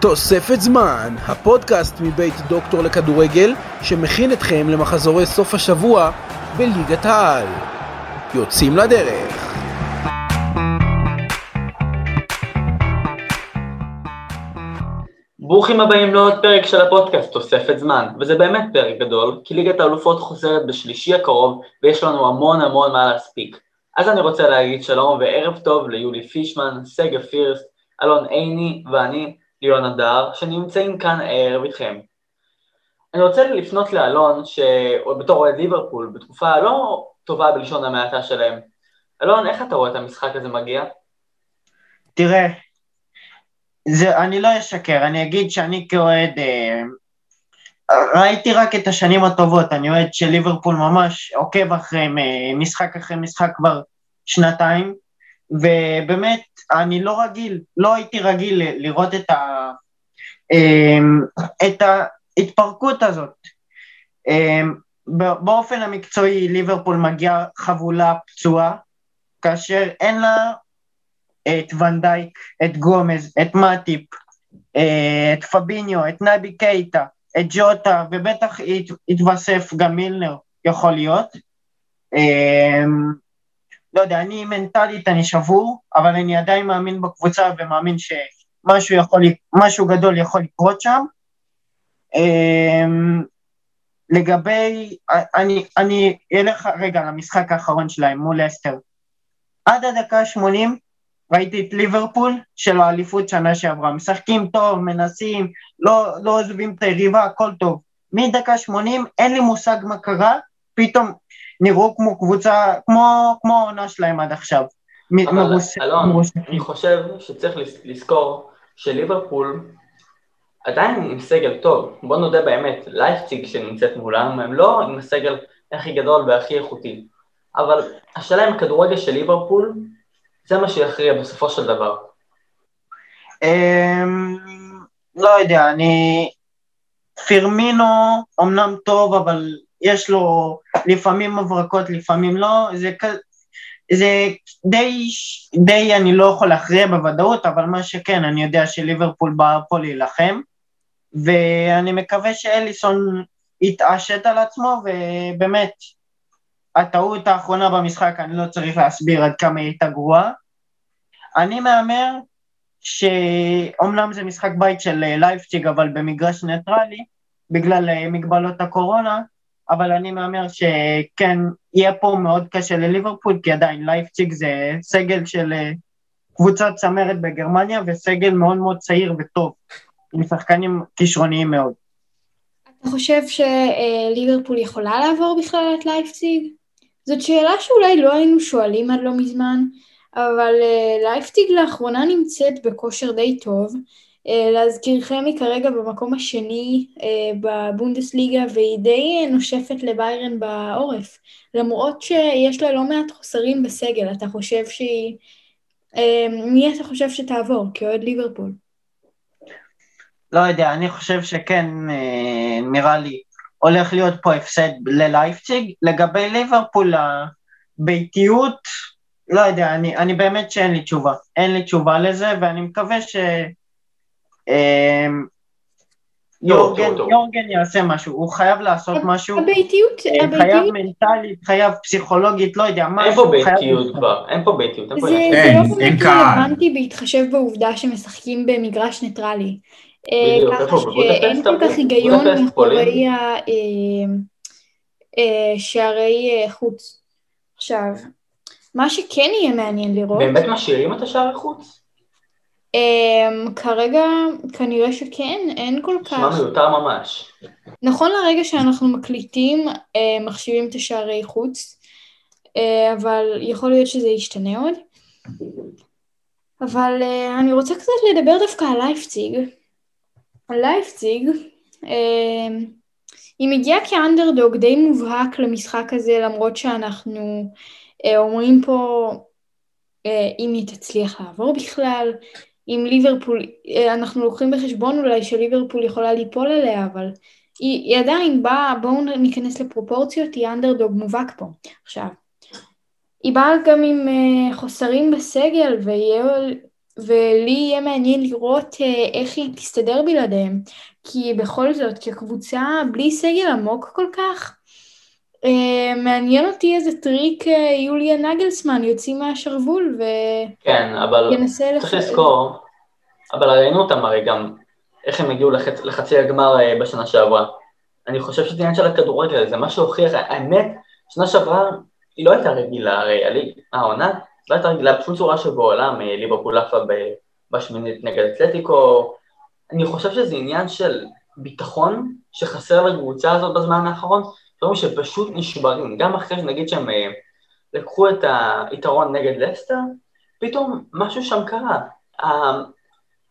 תוספת זמן, הפודקאסט מבית דוקטור לכדורגל שמכין אתכם למחזורי סוף השבוע בליגת העל. יוצאים לדרך. ברוכים הבאים לעוד פרק של הפודקאסט, תוספת זמן, וזה באמת פרק גדול, כי ליגת האלופות חוזרת בשלישי הקרוב, ויש לנו המון המון מה להספיק. אז אני רוצה להגיד שלום וערב טוב ליולי פישמן, סגה פירסט, אלון עיני ואני, ליאון הדר, שנמצאים כאן הערב איתכם. אני רוצה לפנות לאלון, שבתור אוהד ליברפול, בתקופה לא טובה בלשון המעטה שלהם. אלון, איך אתה רואה את המשחק הזה מגיע? תראה, זה, אני לא אשקר, אני אגיד שאני כאוהד, אה, ראיתי רק את השנים הטובות, אני אוהד של ליברפול ממש עוקב אחריהם אה, משחק אחרי משחק כבר שנתיים, ובאמת, אני לא רגיל, לא הייתי רגיל לראות את, ה, אה, את ההתפרקות הזאת. אה, באופן המקצועי ליברפול מגיעה חבולה פצועה, כאשר אין לה את ונדייק, את גומז, את מאטיפ, אה, את פביניו, את נבי קייטה, את ג'וטה, ובטח יתווסף גם מילנר, יכול להיות. לא יודע, אני מנטלית, אני שבור, אבל אני עדיין מאמין בקבוצה ומאמין שמשהו יכול, משהו גדול יכול לקרות שם. אה, לגבי, אני, אני אלך רגע למשחק האחרון שלהם מול אסטר. עד הדקה 80 ראיתי את ליברפול של האליפות שנה שעברה, משחקים טוב, מנסים, לא, לא עוזבים את היריבה, הכל טוב. מדקה 80 אין לי מושג מה קרה, פתאום נראו כמו קבוצה, כמו, כמו העונה שלהם עד עכשיו. אבל מרוס... אלון, מרוס... אני חושב שצריך לזכור שליברפול עדיין עם סגל טוב, בוא נודה באמת, לייפציג שנמצאת מולם, הם לא עם הסגל הכי גדול והכי איכותי, אבל השאלה עם כדורגל של ליברפול זה מה שיכריע בסופו של דבר. אמ, לא יודע, אני... פירמינו אמנם טוב, אבל יש לו לפעמים הברקות, לפעמים לא, זה, זה די, די אני לא יכול להכריע בוודאות, אבל מה שכן, אני יודע שליברפול בא פה להילחם, ואני מקווה שאליסון יתעשת על עצמו, ובאמת, הטעות האחרונה במשחק, אני לא צריך להסביר עד כמה היא הייתה גרועה. אני מהמר שאומנם זה משחק בית של אה, לייפציג, אבל במגרש ניטרלי, בגלל אה, מגבלות הקורונה, אבל אני מהמר שכן, יהיה פה מאוד קשה לליברפול, כי עדיין לייפציג זה סגל של אה, קבוצת צמרת בגרמניה, וסגל מאוד מאוד צעיר וטוב, עם שחקנים כישרוניים מאוד. אתה חושב שליברפול יכולה לעבור בכלל את לייפציג? זאת שאלה שאולי לא היינו שואלים עד לא מזמן, אבל לייפציג לאחרונה נמצאת בכושר די טוב. להזכירכם היא כרגע במקום השני בבונדסליגה והיא די נושפת לביירן בעורף, למרות שיש לה לא מעט חוסרים בסגל. אתה חושב שהיא... מי אתה חושב שתעבור כאוהד ליברפול? לא יודע, אני חושב שכן, נראה לי, הולך להיות פה הפסד ללייפציג. לגבי ליברפול, הביתיות, לא יודע, אני, אני באמת שאין לי תשובה. אין לי תשובה לזה, ואני מקווה ש... אמ, יורגן, יורגן יעשה משהו, הוא חייב לעשות משהו. הביתיות, אה, הביתיות. חייב מנטלית, חייב פסיכולוגית, לא יודע, משהו. אין פה ביתיות כבר, אין פה ביתיות. זה לא באמת רלוונטי בהתחשב בעובדה שמשחקים במגרש ניטרלי. ככה שאין כל כך היגיון מאחורי השערי חוץ. עכשיו, מה שכן יהיה מעניין לראות... באמת משאירים את השער חוץ? Um, כרגע כנראה שכן, אין כל כך... נשמע מיותר ממש. נכון לרגע שאנחנו מקליטים, uh, מחשיבים את השערי חוץ, uh, אבל יכול להיות שזה ישתנה עוד. אבל uh, אני רוצה קצת לדבר דווקא על לייפציג. לייפציג, uh, היא מגיעה כאנדרדוג די מובהק למשחק הזה, למרות שאנחנו אומרים פה אם היא תצליח לעבור בכלל, אם ליברפול, אנחנו לוקחים בחשבון אולי שליברפול יכולה ליפול עליה, אבל היא, היא עדיין באה, בואו ניכנס לפרופורציות, היא אנדרדוג מובהק פה. עכשיו, היא באה גם עם חוסרים בסגל, ויהיה, ולי יהיה מעניין לראות איך היא תסתדר בלעדיהם, כי בכל זאת, כקבוצה בלי סגל עמוק כל כך, מעניין אותי איזה טריק יוליה נגלסמן יוציא מהשרוול ו... כן, אבל צריך לזכור, אבל ראינו אותם הרי גם, איך הם הגיעו לחצ... לחצי הגמר בשנה שעברה. אני חושב שזה עניין של הכדורגל, זה מה שהוכיח, האמת, שנה שעברה היא לא הייתה רגילה, הרי העונה לא הייתה רגילה בשום צורה שבעולם, ליברפול עפה בשמינית נגד אתלטיקו, אני חושב שזה עניין של ביטחון שחסר לקבוצה הזאת בזמן האחרון, דברים שפשוט נשברים, גם אחרי שנגיד שהם אה, לקחו את היתרון נגד לסטר, פתאום משהו שם קרה,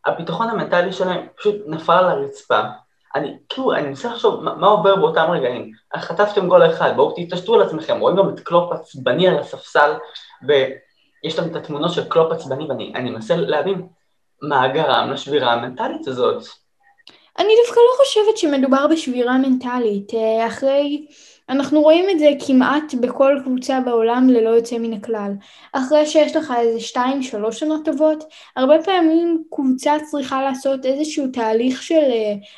הביטחון המנטלי שלהם פשוט נפל על הרצפה, אני, כאילו, אני מנסה לחשוב מה, מה עובר באותם רגעים. חטפתם גול אחד, בואו תתעשתו על עצמכם, רואים גם את קלופ עצבני על הספסל, ויש להם את התמונות של קלופ עצבני, ואני מנסה להבין מה גרם לשבירה המנטלית הזאת. אני דווקא לא חושבת שמדובר בשבירה מנטלית. אה, אחרי אנחנו רואים את זה כמעט בכל קבוצה בעולם ללא יוצא מן הכלל. אחרי שיש לך איזה שתיים שלוש שנות טובות, הרבה פעמים קבוצה צריכה לעשות איזשהו תהליך של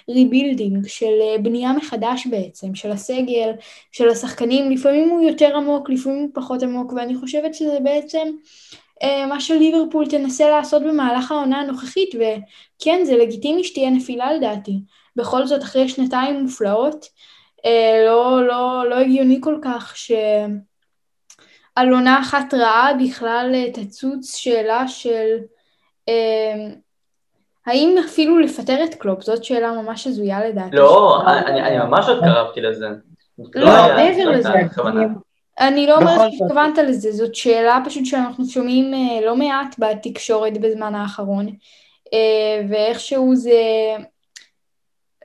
rebuilding, אה, של אה, בנייה מחדש בעצם, של הסגל, של השחקנים, לפעמים הוא יותר עמוק, לפעמים הוא פחות עמוק, ואני חושבת שזה בעצם מה שליברפול תנסה לעשות במהלך העונה הנוכחית, וכן, זה לגיטימי שתהיה נפילה לדעתי. בכל זאת, אחרי שנתיים מופלאות, אה, לא, לא, לא הגיוני כל כך שעל עונה אחת רעה בכלל אה, תצוץ שאלה של אה, האם אפילו לפטר את קלופ, זאת שאלה ממש הזויה לדעתי. לא, אני, אני ממש עוד קרבתי לזה. לא, לא מעבר לא לזה. אני לא אומרת שהתכוונת לזה, זאת שאלה פשוט שאנחנו שומעים לא מעט בתקשורת בזמן האחרון, ואיכשהו זה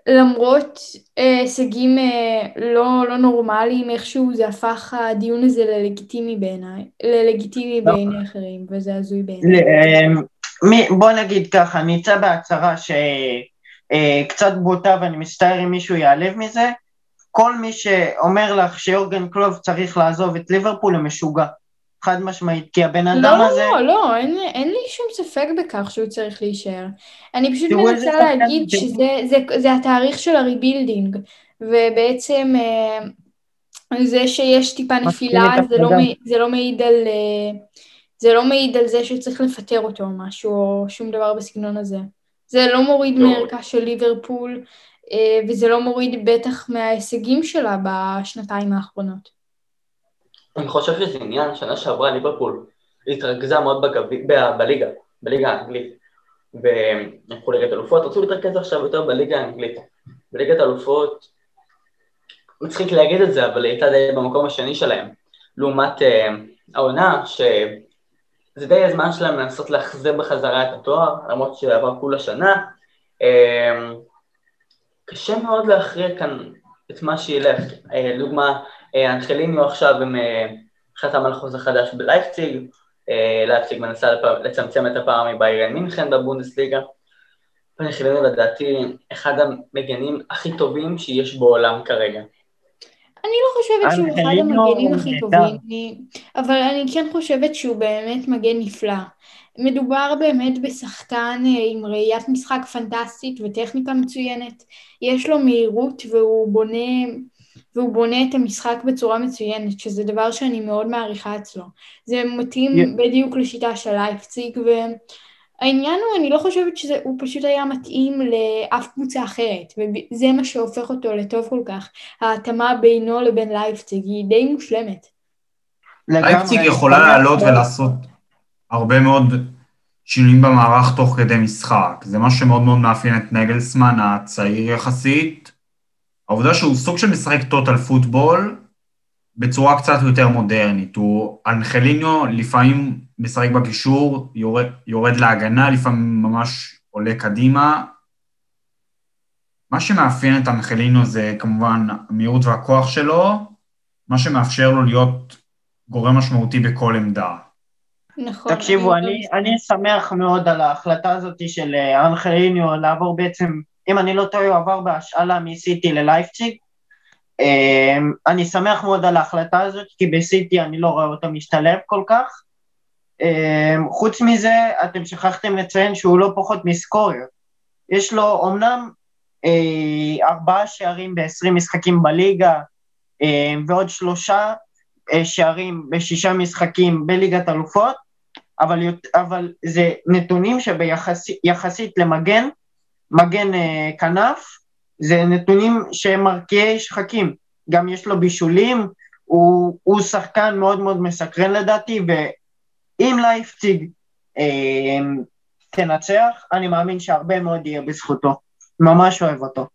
למרות אה, הישגים אה, לא, לא נורמליים, איכשהו זה הפך הדיון הזה ללגיטימי בעיניי, ללגיטימי לא. בעיני אחרים, וזה הזוי בעיניי. אה, בוא נגיד ככה, אני אצא בהצהרה שקצת בוטה ואני מצטער אם מישהו ייעלב מזה, כל מי שאומר לך שיורגן קלוב צריך לעזוב את ליברפול הוא משוגע. חד משמעית, כי הבן אדם לא, הזה... לא, לא, אין, אין לי שום ספק בכך שהוא צריך להישאר. אני פשוט מנסה להגיד שזה זה, זה התאריך של ה rebuilding, ובעצם אה, זה שיש טיפה נפילה זה לא, זה לא מעיד על... אה, זה לא מעיד על זה שצריך לפטר אותו או משהו, או שום דבר בסגנון הזה. זה לא מוריד לא. מערכה של ליברפול, וזה לא מוריד בטח מההישגים שלה בשנתיים האחרונות. אני חושב שזה עניין, שנה שעברה ליברפול התרכזה מאוד בליגה, בליגה האנגלית, לקחו ליגת אלופות, רצו להתרכז עכשיו יותר בליגה האנגלית. בליגת אלופות, מצחיק להגיד את זה, אבל היא הייתה די במקום השני שלהם, לעומת uh, העונה, שזה די הזמן שלהם לנסות להחזיר בחזרה את התואר, למרות שעבר כולה שנה. Uh, קשה מאוד להכריע כאן את מה שילך. אה, אנחליניו עכשיו עם אה, חתם על חוזה חדש בלייפציג, אה, לייפציג מנסה לצמצם את הפער מביירן מינכן בבונדסליגה. אנחליניו לדעתי אחד המגנים הכי טובים שיש בעולם כרגע. אני לא חושבת שהוא אחד המגנים הכי טובים, אבל אני כן חושבת שהוא באמת מגן נפלא. מדובר באמת בשחקן עם ראיית משחק פנטסטית וטכניקה מצוינת. יש לו מהירות והוא בונה והוא בונה את המשחק בצורה מצוינת, שזה דבר שאני מאוד מעריכה אצלו. זה מתאים yeah. בדיוק לשיטה של לייפציג, והעניין הוא, אני לא חושבת שהוא פשוט היה מתאים לאף קבוצה אחרת, וזה מה שהופך אותו לטוב כל כך. ההתאמה בינו לבין לייפציג היא די מושלמת. לייפציג יכולה לעלות ולעשות הרבה מאוד שינויים במערך תוך כדי משחק. זה משהו שמאוד מאוד מאפיין את נגלסמן הצעיר יחסית, העובדה שהוא סוג של משחק טוטל פוטבול בצורה קצת יותר מודרנית. הוא אנחליניו לפעמים משחק בקישור, יורד, יורד להגנה, לפעמים ממש עולה קדימה. מה שמאפיין את אנחליניו זה כמובן המהירות והכוח שלו, מה שמאפשר לו להיות גורם משמעותי בכל עמדה. נכון. תקשיבו, אני, אני שמח מאוד על ההחלטה הזאת של אה, אנחליניו לעבור בעצם אם אני לא טועה, הוא עבר בהשאלה מסיטי ללייפציג. אמ, אני שמח מאוד על ההחלטה הזאת, כי בסיטי אני לא רואה אותו משתלב כל כך. חוץ מזה, אתם שכחתם לציין שהוא לא פחות מסקורר. יש לו אמנם ארבעה שערים ב-20 משחקים בליגה, ועוד שלושה שערים בשישה משחקים בליגת אלופות, אבל, אבל זה נתונים שביחסית למגן, מגן כנף, זה נתונים שהם מרקיעי שחקים. גם יש לו בישולים, הוא, הוא שחקן מאוד מאוד מסקרן לדעתי, ואם לייפציג אה, תנצח, אני מאמין שהרבה מאוד יהיה בזכותו. ממש אוהב אותו.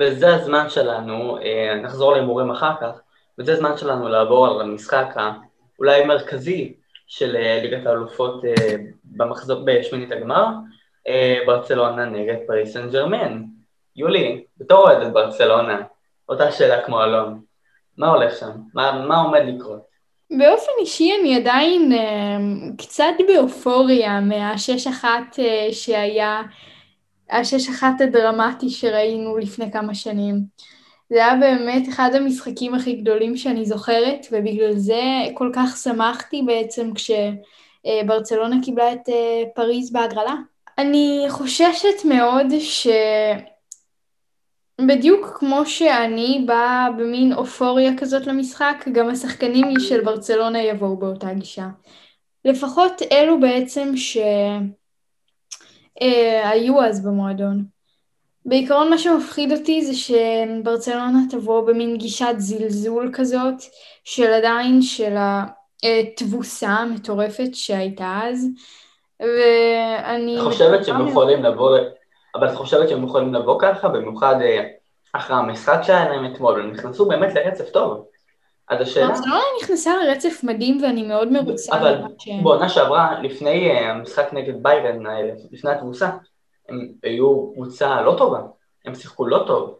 וזה הזמן שלנו, אה, נחזור להימורים אחר כך, וזה הזמן שלנו לעבור על המשחק האולי מרכזי של אה, ליגת האלופות אה, במחזור, בשמינית הגמר, ברצלונה נגד פריס סן ג'רמן. יולי, בתור אוהדת ברצלונה, אותה שאלה כמו אלון, מה הולך שם? מה, מה עומד לקרות? באופן אישי אני עדיין uh, קצת באופוריה מהשש אחת uh, שהיה, השש אחת הדרמטי שראינו לפני כמה שנים. זה היה באמת אחד המשחקים הכי גדולים שאני זוכרת, ובגלל זה כל כך שמחתי בעצם כשברצלונה קיבלה את פריז בהגרלה. אני חוששת מאוד ש... בדיוק כמו שאני באה במין אופוריה כזאת למשחק, גם השחקנים של ברצלונה יבואו באותה גישה. לפחות אלו בעצם שהיו אה, אז במועדון. בעיקרון מה שמפחיד אותי זה שברצלונה תבוא במין גישת זלזול כזאת, של עדיין של התבוסה המטורפת שהייתה אז, ואני... חושבת שהם יכולים לבוא אבל את חושבת שהם יכולים לבוא ככה, במיוחד אה, אחרי המשחק שהיה להם אתמול, הם נכנסו באמת לרצף טוב. אז השאלה... ברצלונה נכנסה לרצף מדהים ואני מאוד מרוצה. אבל בעונה שעברה, לפני אה, המשחק נגד ביירן האלה, לפני התבוסה, הם היו קבוצה לא טובה, הם שיחקו לא טוב.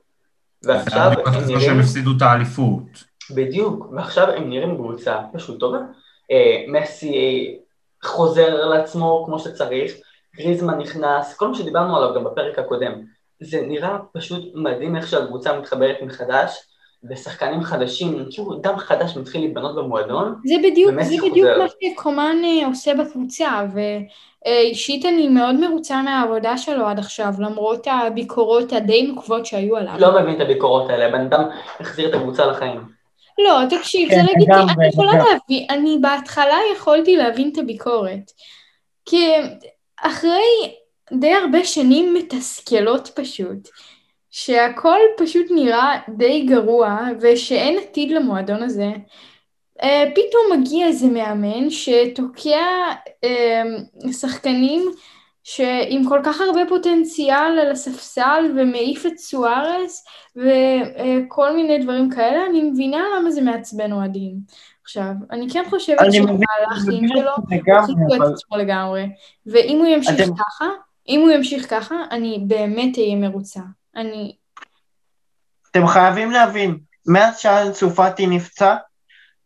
ועכשיו הם נראים... שהם הפסידו את האליפות. בדיוק, ועכשיו הם נראים קבוצה פשוט טובה. אה, מסי חוזר לעצמו כמו שצריך, גריזמן נכנס, כל מה שדיברנו עליו גם בפרק הקודם. זה נראה פשוט מדהים איך שהקבוצה מתחברת מחדש, ושחקנים חדשים, כאילו דם חדש מתחיל להיבנות במועדון. זה בדיוק, זה בדיוק מה שקומן אה, עושה בקבוצה, ואישית אני מאוד מרוצה מהעבודה שלו עד עכשיו, למרות הביקורות הדי נוקבות שהיו עליו. לא מבין את הביקורות האלה, בן אדם החזיר את הקבוצה לחיים. לא, תקשיב, זה כן, לגיטימי, אני יכולה להבין, אני בהתחלה יכולתי להבין את הביקורת. כי אחרי די הרבה שנים מתסכלות פשוט, שהכל פשוט נראה די גרוע ושאין עתיד למועדון הזה, אה, פתאום מגיע איזה מאמן שתוקע אה, שחקנים שעם כל כך הרבה פוטנציאל על הספסל ומעיף את סוארס וכל מיני דברים כאלה, אני מבינה למה זה מעצבן אוהדים. עכשיו, אני כן חושבת שהמהלכים שלו הוכיחו את עצמו לגמרי, ואם הוא ימשיך אתם... ככה, אם הוא ימשיך ככה, אני באמת אהיה מרוצה. אני... אתם חייבים להבין, מאז שאנסו פאטי נפצע,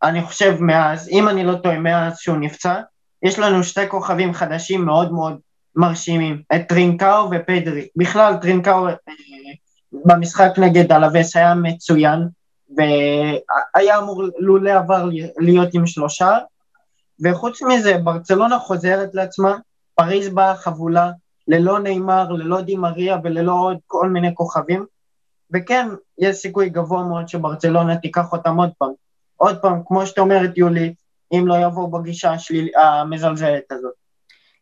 אני חושב מאז, אם אני לא טועה, מאז שהוא נפצע, יש לנו שתי כוכבים חדשים מאוד מאוד מרשימים, את טרינקאו ופדרי. בכלל, טרינקאו אה, במשחק נגד אלווס היה מצוין, והיה אמור לולא עבר להיות עם שלושה, וחוץ מזה, ברצלונה חוזרת לעצמה, פריז באה חבולה, ללא נאמר, ללא דימריה וללא עוד כל מיני כוכבים, וכן, יש סיכוי גבוה מאוד שברצלונה תיקח אותם עוד פעם. עוד פעם, כמו שאת אומרת, יולי, אם לא יבואו בגישה השליל... המזלזלת הזאת.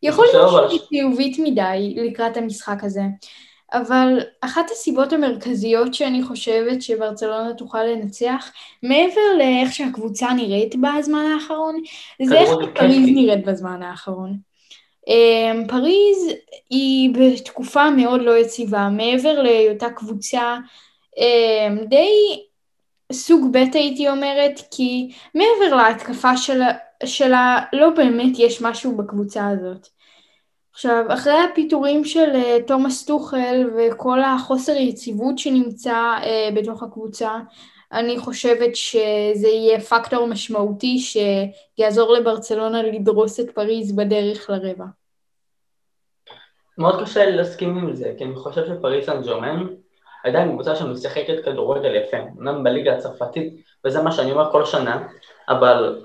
יכול להיות שהיא חיובית מדי לקראת המשחק הזה. אבל אחת הסיבות המרכזיות שאני חושבת שברצלונה תוכל לנצח, מעבר לאיך שהקבוצה נראית בזמן האחרון, זה איך פריז נראית בזמן האחרון. אמ, פריז היא בתקופה מאוד לא יציבה, מעבר להיותה קבוצה אמ, די סוג ב' הייתי אומרת, כי מעבר להתקפה שלה, שלה לא באמת יש משהו בקבוצה הזאת. עכשיו, אחרי הפיטורים של uh, תומאס טוחל וכל החוסר יציבות שנמצא uh, בתוך הקבוצה, אני חושבת שזה יהיה פקטור משמעותי שיעזור לברצלונה לדרוס את פריז בדרך לרבע. מאוד קשה להסכים עם זה, כי אני חושב שפריז סן ג'רמן עדיין קבוצה שמשחקת כדורגל יפה, אמנם בליגה הצרפתית, וזה מה שאני אומר כל שנה, אבל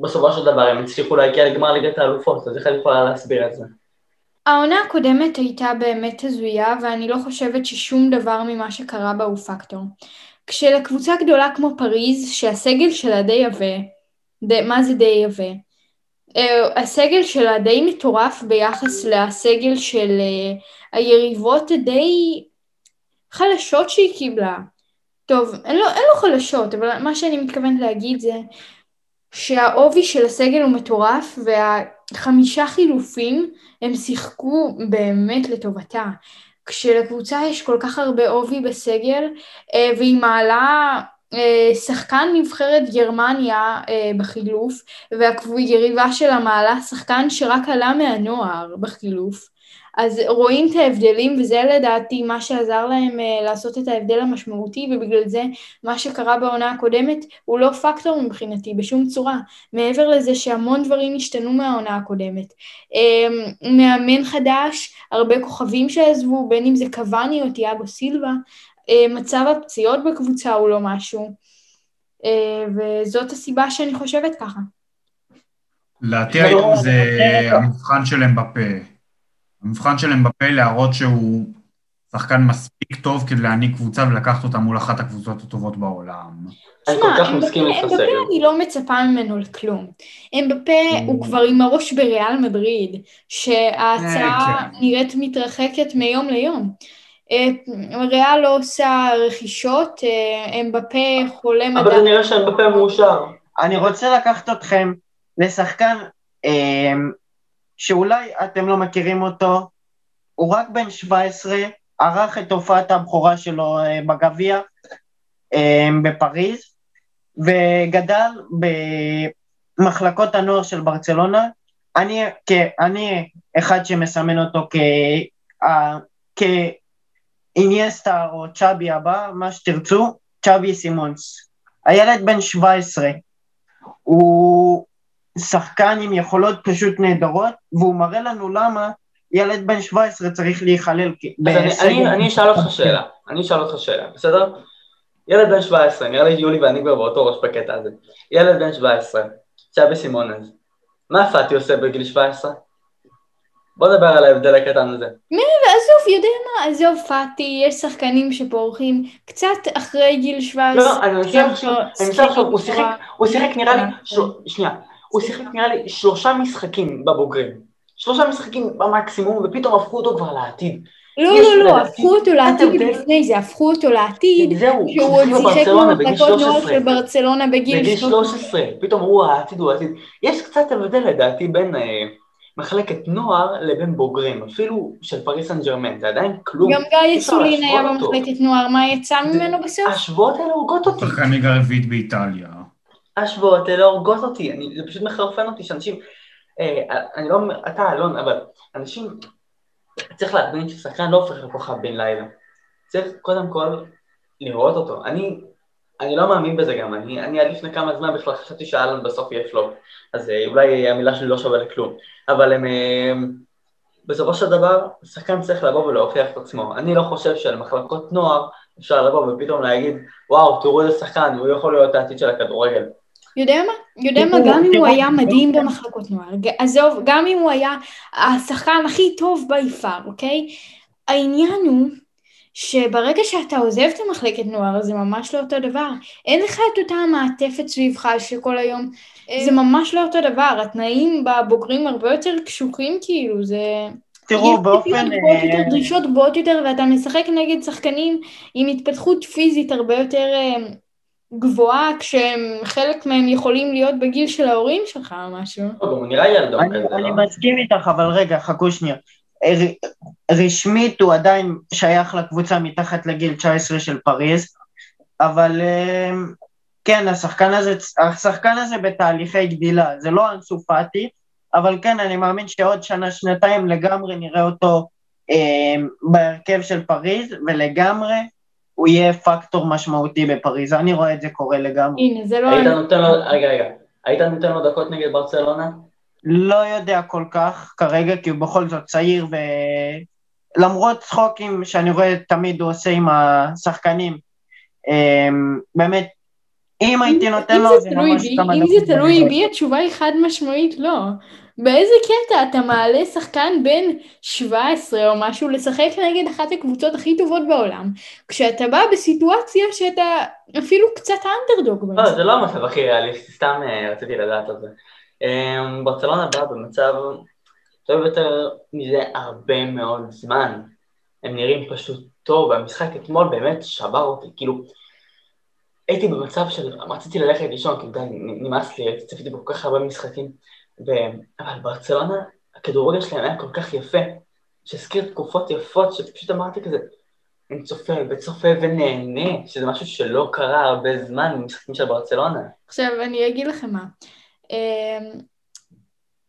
בסופו של דבר הם הצליחו להגיע לגמר ליגת האלופות, אז איך אני יכולה להסביר את זה? העונה הקודמת הייתה באמת הזויה, ואני לא חושבת ששום דבר ממה שקרה בה הוא פקטור. כשלקבוצה גדולה כמו פריז, שהסגל שלה די עבה, די, מה זה די עבה? Uh, הסגל שלה די מטורף ביחס לסגל של uh, היריבות די חלשות שהיא קיבלה. טוב, אין לו, אין לו חלשות, אבל מה שאני מתכוונת להגיד זה שהעובי של הסגל הוא מטורף והחמישה חילופים הם שיחקו באמת לטובתה. כשלקבוצה יש כל כך הרבה עובי בסגל אה, והיא מעלה אה, שחקן נבחרת גרמניה אה, בחילוף והיריבה שלה מעלה שחקן שרק עלה מהנוער בחילוף אז רואים את ההבדלים וזה לדעתי מה שעזר להם uh, לעשות את ההבדל המשמעותי ובגלל זה מה שקרה בעונה הקודמת הוא לא פקטור מבחינתי בשום צורה מעבר לזה שהמון דברים השתנו מהעונה הקודמת um, מאמן חדש, הרבה כוכבים שעזבו בין אם זה קוואני או תיאגו סילבה uh, מצב הפציעות בקבוצה הוא לא משהו uh, וזאת הסיבה שאני חושבת ככה. לדעתי היום זה המבחן שלהם בפה. המבחן שלהם בפה להראות שהוא שחקן מספיק טוב כדי להעניק קבוצה ולקחת אותה מול אחת הקבוצות הטובות בעולם. שמע, אמבפה אני לא מצפה ממנו לכלום. אמבפה הוא כבר עם הראש בריאל מדריד, שההצעה אה, כן. נראית מתרחקת מיום ליום. אה, ריאל לא עושה רכישות, אה, אמבפה חולה מדע. אבל זה נראה שאמבפה מאושר. אני רוצה לקחת אתכם לשחקן שאולי אתם לא מכירים אותו, הוא רק בן 17, ערך את הופעת הבכורה שלו אה, בגביע אה, בפריז, וגדל במחלקות הנוער של ברצלונה. אני, כ, אני אחד שמסמן אותו כ, כאיניאסטה או צ'אבי הבא, מה שתרצו, צ'אבי סימונס. הילד בן 17, הוא שחקן עם יכולות פשוט נהדרות, והוא מראה לנו למה ילד בן 17 צריך להיכלל אז אני, אני, אני אשאל אותך שאלה, אני אשאל אותך שאלה, בסדר? ילד בן 17, נראה לי יולי ואני כבר באותו ראש בקטע הזה. ילד בן 17, צ'אבי סימונז, מה פאטי עושה בגיל 17? בוא נדבר על ההבדל הקטן הזה. מי, עזוב, יודע מה, עזוב פאטי, יש שחקנים שפורחים קצת אחרי גיל 17. לא, אני מנסה לחשוב, הוא שיחק נראה לי, שנייה, הוא שיחק נראה לי שלושה משחקים בבוגרים. שלושה משחקים במקסימום, ופתאום הפכו אותו כבר לעתיד. לא, לא, לא, הפכו אותו לעתיד לפני זה, הפכו אותו לעתיד, שהוא עוד שיחק במחלקות נוער של ברצלונה בגיל 13. פתאום הוא העתיד, הוא העתיד. יש קצת הבדל לדעתי בין אה, מחלקת נוער לבין בוגרים, אפילו של פריס סן ג'רמן, זה עדיין כלום. גם גיא סולין היה במחלקת נוער, מה יצא ממנו בסוף? השבועות האלה הורגות אותי. שחקן ליגה רביעית באיטליה. השוואות האלה הורגות אותי, אני, זה פשוט מחרפן אותי שאנשים, אה, אני לא, אתה אלון, אבל אנשים, צריך להבין ששחקן לא הופך לכוכב בן לילה, צריך קודם כל לראות אותו, אני, אני לא מאמין בזה גם, אני, אני עד לפני כמה זמן בכלל חשבתי שאלון בסוף יהיה פלופ, אז אה, אולי המילה שלי לא שווה לכלום, אבל הם, אה, בסופו של דבר, שחקן צריך לבוא ולהוכיח את עצמו, אני לא חושב שעל מחלקות נוער אפשר לבוא ופתאום להגיד, וואו, תראו איזה שחקן, הוא יכול להיות העתיד של הכדורגל. יודע מה? יודע מה? גם אם הוא היה מדהים במחלקות נוער, עזוב, גם אם הוא היה השחקן הכי טוב ביפר, אוקיי? העניין הוא שברגע שאתה עוזב את המחלקת נוער זה ממש לא אותו דבר. אין לך את אותה המעטפת סביבך שכל היום, זה ממש לא אותו דבר, התנאים בבוגרים הרבה יותר קשוחים כאילו, זה... תראו, באופן... יש דרישות גבוהות יותר ואתה משחק נגד שחקנים עם התפתחות פיזית הרבה יותר אה, גבוהה כשהם, חלק מהם יכולים להיות בגיל של ההורים שלך או משהו. הוא נראה ילדו כזה, לא? אני מסכים איתך, אבל רגע, חכו שנייה. רשמית הוא עדיין שייך לקבוצה מתחת לגיל 19 של פריז, אבל אמ, כן, השחקן הזה, השחקן הזה בתהליכי גדילה, זה לא אנסו פאטי, אבל כן, אני מאמין שעוד שנה, שנתיים לגמרי נראה אותו אה, בהרכב של פריז, ולגמרי הוא יהיה פקטור משמעותי בפריז, אני רואה את זה קורה לגמרי. הנה, זה לא... היית נותן לו, רגע, רגע, היית נותן לו דקות נגד ברצלונה? לא יודע כל כך כרגע, כי הוא בכל זאת צעיר, ולמרות צחוקים שאני רואה תמיד הוא עושה עם השחקנים, אמ, באמת, אם הייתי נותן לו, זה ממש כמה דקות. אם זה תלוי בי, התשובה היא חד משמעית לא. באיזה קטע אתה מעלה שחקן בן 17 או משהו לשחק נגד אחת הקבוצות הכי טובות בעולם, כשאתה בא בסיטואציה שאתה אפילו קצת אנדרדוג. לא, זה לא המצב הכי ריאליסטי, סתם אה, רציתי לדעת על זה. אה, ברצלונה באה במצב טוב יותר מזה הרבה מאוד זמן. הם נראים פשוט טוב, והמשחק אתמול באמת שבר אותי, כאילו... הייתי במצב של רציתי ללכת לישון, כי די, נמאס לי, צפיתי בכל כך הרבה משחקים, ו... אבל ברצלונה, הכדורגל שלהם היה כל כך יפה, שהזכיר תקופות יפות, שפשוט אמרתי כזה, אני צופה וצופה ונהנה, שזה משהו שלא קרה הרבה זמן במשחקים של ברצלונה. עכשיו, אני אגיד לכם מה. אמ,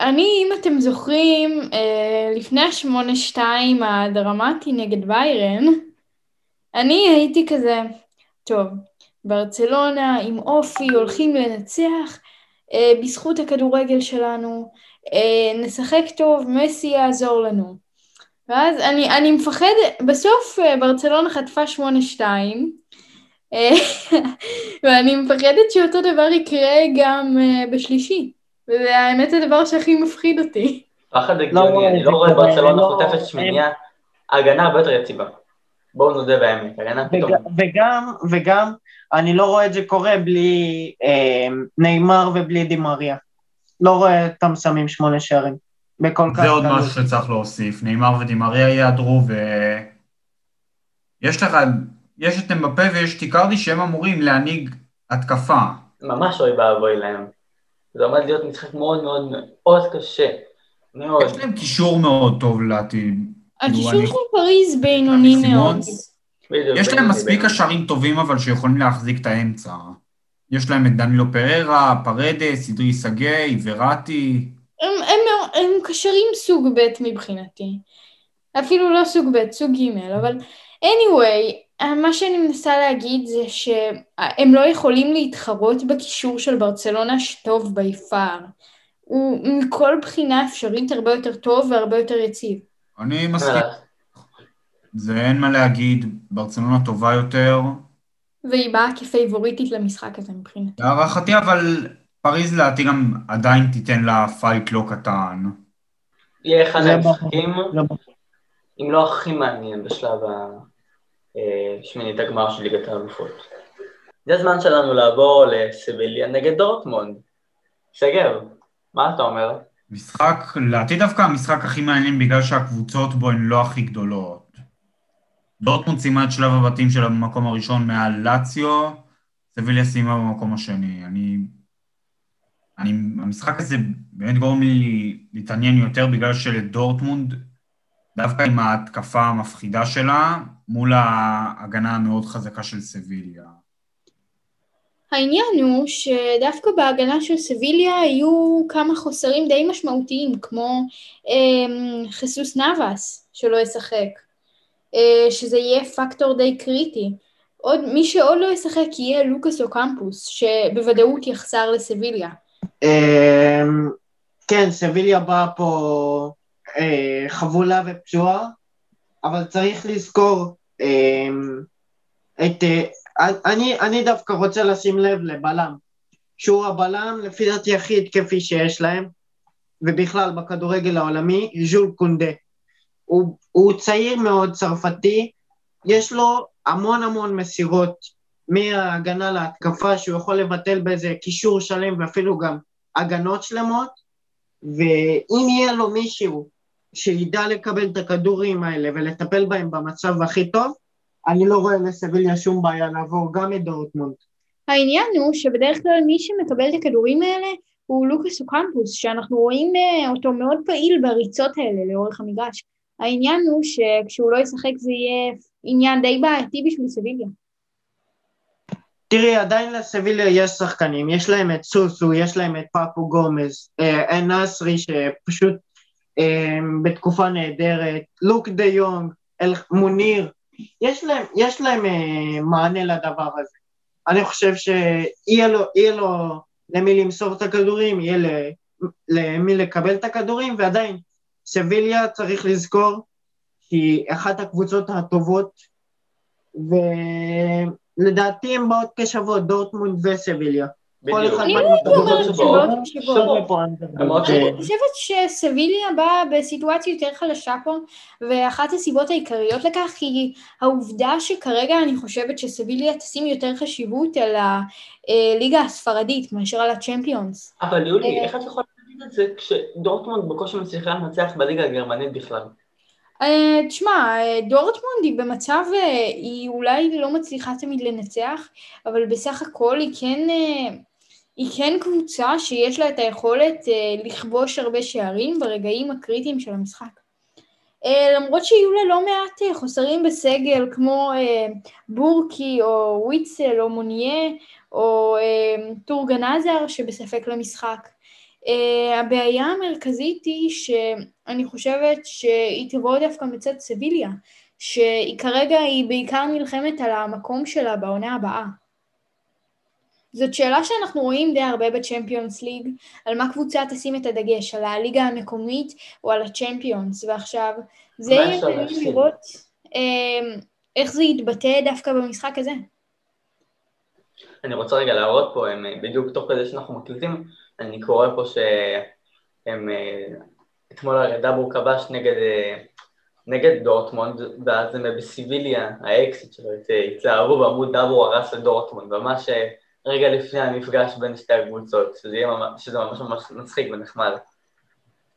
אני, אם אתם זוכרים, אה, לפני השמונה שתיים הדרמטי נגד ביירן, אני הייתי כזה, טוב, ברצלונה עם אופי הולכים לנצח אה, בזכות הכדורגל שלנו, אה, נשחק טוב, מסי יעזור לנו. ואז אני, אני מפחד, בסוף אה, ברצלונה חטפה 8-2, אה, ואני מפחדת שאותו דבר יקרה גם אה, בשלישי. וזה האמת הדבר שהכי מפחיד אותי. פחד הגיוני, אני לא רואה ברצלונה לא- חוטפת שמיניה, ההגנה הרבה יותר יציבה. בואו נודה באמת, הגנה פתאום. וגם, וגם, אני לא רואה את זה קורה בלי אה, נאמר ובלי דימריה. לא רואה אותם שמים שמונה שערים. בכל כך... זה עוד משהו שצריך להוסיף, נאמר ודימריה יעדרו ו... יש לך, יש את אמבפה ויש את איקרדי שהם אמורים להנהיג התקפה. ממש אוי ואבוי להם. זה עומד להיות משחק מאוד מאוד מאוד קשה. מאוד. יש להם קישור מאוד טוב לעתיד. הקישור של פריז בינוני מאוד. יש להם מספיק קשרים טובים אבל שיכולים להחזיק את האמצע. יש להם את דנילו פררה, פרדס, אדרי סגי, וראטי. הם, הם, הם קשרים סוג ב' מבחינתי. אפילו לא סוג ב', סוג ג', אבל anyway, מה שאני מנסה להגיד זה שהם לא יכולים להתחרות בקישור של ברצלונה שטוב ביפר. הוא מכל בחינה אפשרית הרבה יותר טוב והרבה יותר יציב. אני מסכים. זה אין מה להגיד, ברצלונה טובה יותר. והיא באה כפייבוריטית למשחק הזה מבחינתי. להערכתי, אבל פריז לדעתי גם עדיין תיתן לה פייט לא קטן. יהיה אחד המשחקים, אם לא הכי מעניין בשלב השמינית הגמר של ליגת האלופות. זה הזמן שלנו לעבור לסביליה נגד דורטמונד. שגב, מה אתה אומר? משחק, לדעתי דווקא המשחק הכי מעניין בגלל שהקבוצות בו הן לא הכי גדולות. דורטמונד סיימה את שלב הבתים שלה במקום הראשון מעל לאציו, סביליה סיימה במקום השני. אני... אני... המשחק הזה באמת גורם לי להתעניין יותר בגלל שלדורטמונד, דווקא עם ההתקפה המפחידה שלה, מול ההגנה המאוד חזקה של סביליה. העניין הוא שדווקא בהגנה של סביליה היו כמה חוסרים די משמעותיים, כמו אה, חיסוס נאבס שלא ישחק, שזה יהיה פקטור די קריטי. עוד, מי שעוד לא ישחק יהיה לוקאס או קמפוס, שבוודאות יחסר לסביליה. אה, כן, סביליה באה פה אה, חבולה ופצועה, אבל צריך לזכור אה, את אה, אני, אני דווקא רוצה לשים לב לבלם, שהוא הבלם לפי דעתי הכי התקפי שיש להם, ובכלל בכדורגל העולמי, ז'ול קונדה. הוא, הוא צעיר מאוד, צרפתי, יש לו המון המון מסירות מההגנה להתקפה, שהוא יכול לבטל באיזה קישור שלם ואפילו גם הגנות שלמות, ואם יהיה לו מישהו שידע לקבל את הכדורים האלה ולטפל בהם במצב הכי טוב, אני לא רואה לסביליה שום בעיה לעבור גם את דורטמונד. העניין הוא שבדרך כלל מי שמקבל את הכדורים האלה הוא לוקאס אוקמפוס, שאנחנו רואים אה, אותו מאוד פעיל בריצות האלה לאורך המגרש. העניין הוא שכשהוא לא ישחק זה יהיה עניין די בעייתי בשביל סביליה. תראי, עדיין לסביליה יש שחקנים, יש להם את סוסו, יש להם את פאפו גומז, אה, נסרי שפשוט אה, בתקופה נהדרת, לוק דה יונג, אל מוניר, יש להם, יש להם אה, מענה לדבר הזה. אני חושב שיהיה לו, לו למי למסור את הכדורים, יהיה למי לקבל את הכדורים, ועדיין סביליה צריך לזכור שהיא אחת הקבוצות הטובות, לדעתי הם באות כשוות, דורטמונד וסביליה. בדיוק. אני חושבת שסביליה באה בסיטואציה יותר חלשה פה, ואחת הסיבות העיקריות לכך היא העובדה שכרגע אני חושבת שסביליה תשים יותר חשיבות על הליגה הספרדית מאשר על הצ'מפיונס. אבל יולי, איך את יכולה את זה כשדורטמונד בקושי מצליחה לנצח בליגה הגרמנית בכלל? תשמע, דורטמונד היא במצב, היא אולי לא מצליחה תמיד לנצח, אבל בסך הכל היא כן, היא כן קבוצה שיש לה את היכולת לכבוש הרבה שערים ברגעים הקריטיים של המשחק. למרות שיהיו לה לא מעט חוסרים בסגל כמו בורקי או וויצל או מוניה או טורגן עזר שבספק למשחק. Uh, הבעיה המרכזית היא שאני חושבת שהיא תבוא דווקא מצד סביליה, שהיא כרגע היא בעיקר נלחמת על המקום שלה בעונה הבאה. זאת שאלה שאנחנו רואים די הרבה בצ'מפיונס ליג, על מה קבוצה תשים את הדגש, על הליגה המקומית או על הצ'מפיונס, ועכשיו זה יהיה מעניין לראות uh, איך זה יתבטא דווקא במשחק הזה. אני רוצה רגע להראות פה, הם, בדיוק תוך כדי שאנחנו מקליטים, אני קורא פה שהם אתמול הרי דאבור כבש נגד, נגד דורטמונד ואז הם בסביליה, האקסית שלו, התלהבו ואמרו דאבור הרס לדורטמונד, ממש רגע לפני המפגש בין שתי הקבוצות, שזה, שזה ממש ממש מצחיק ונחמד.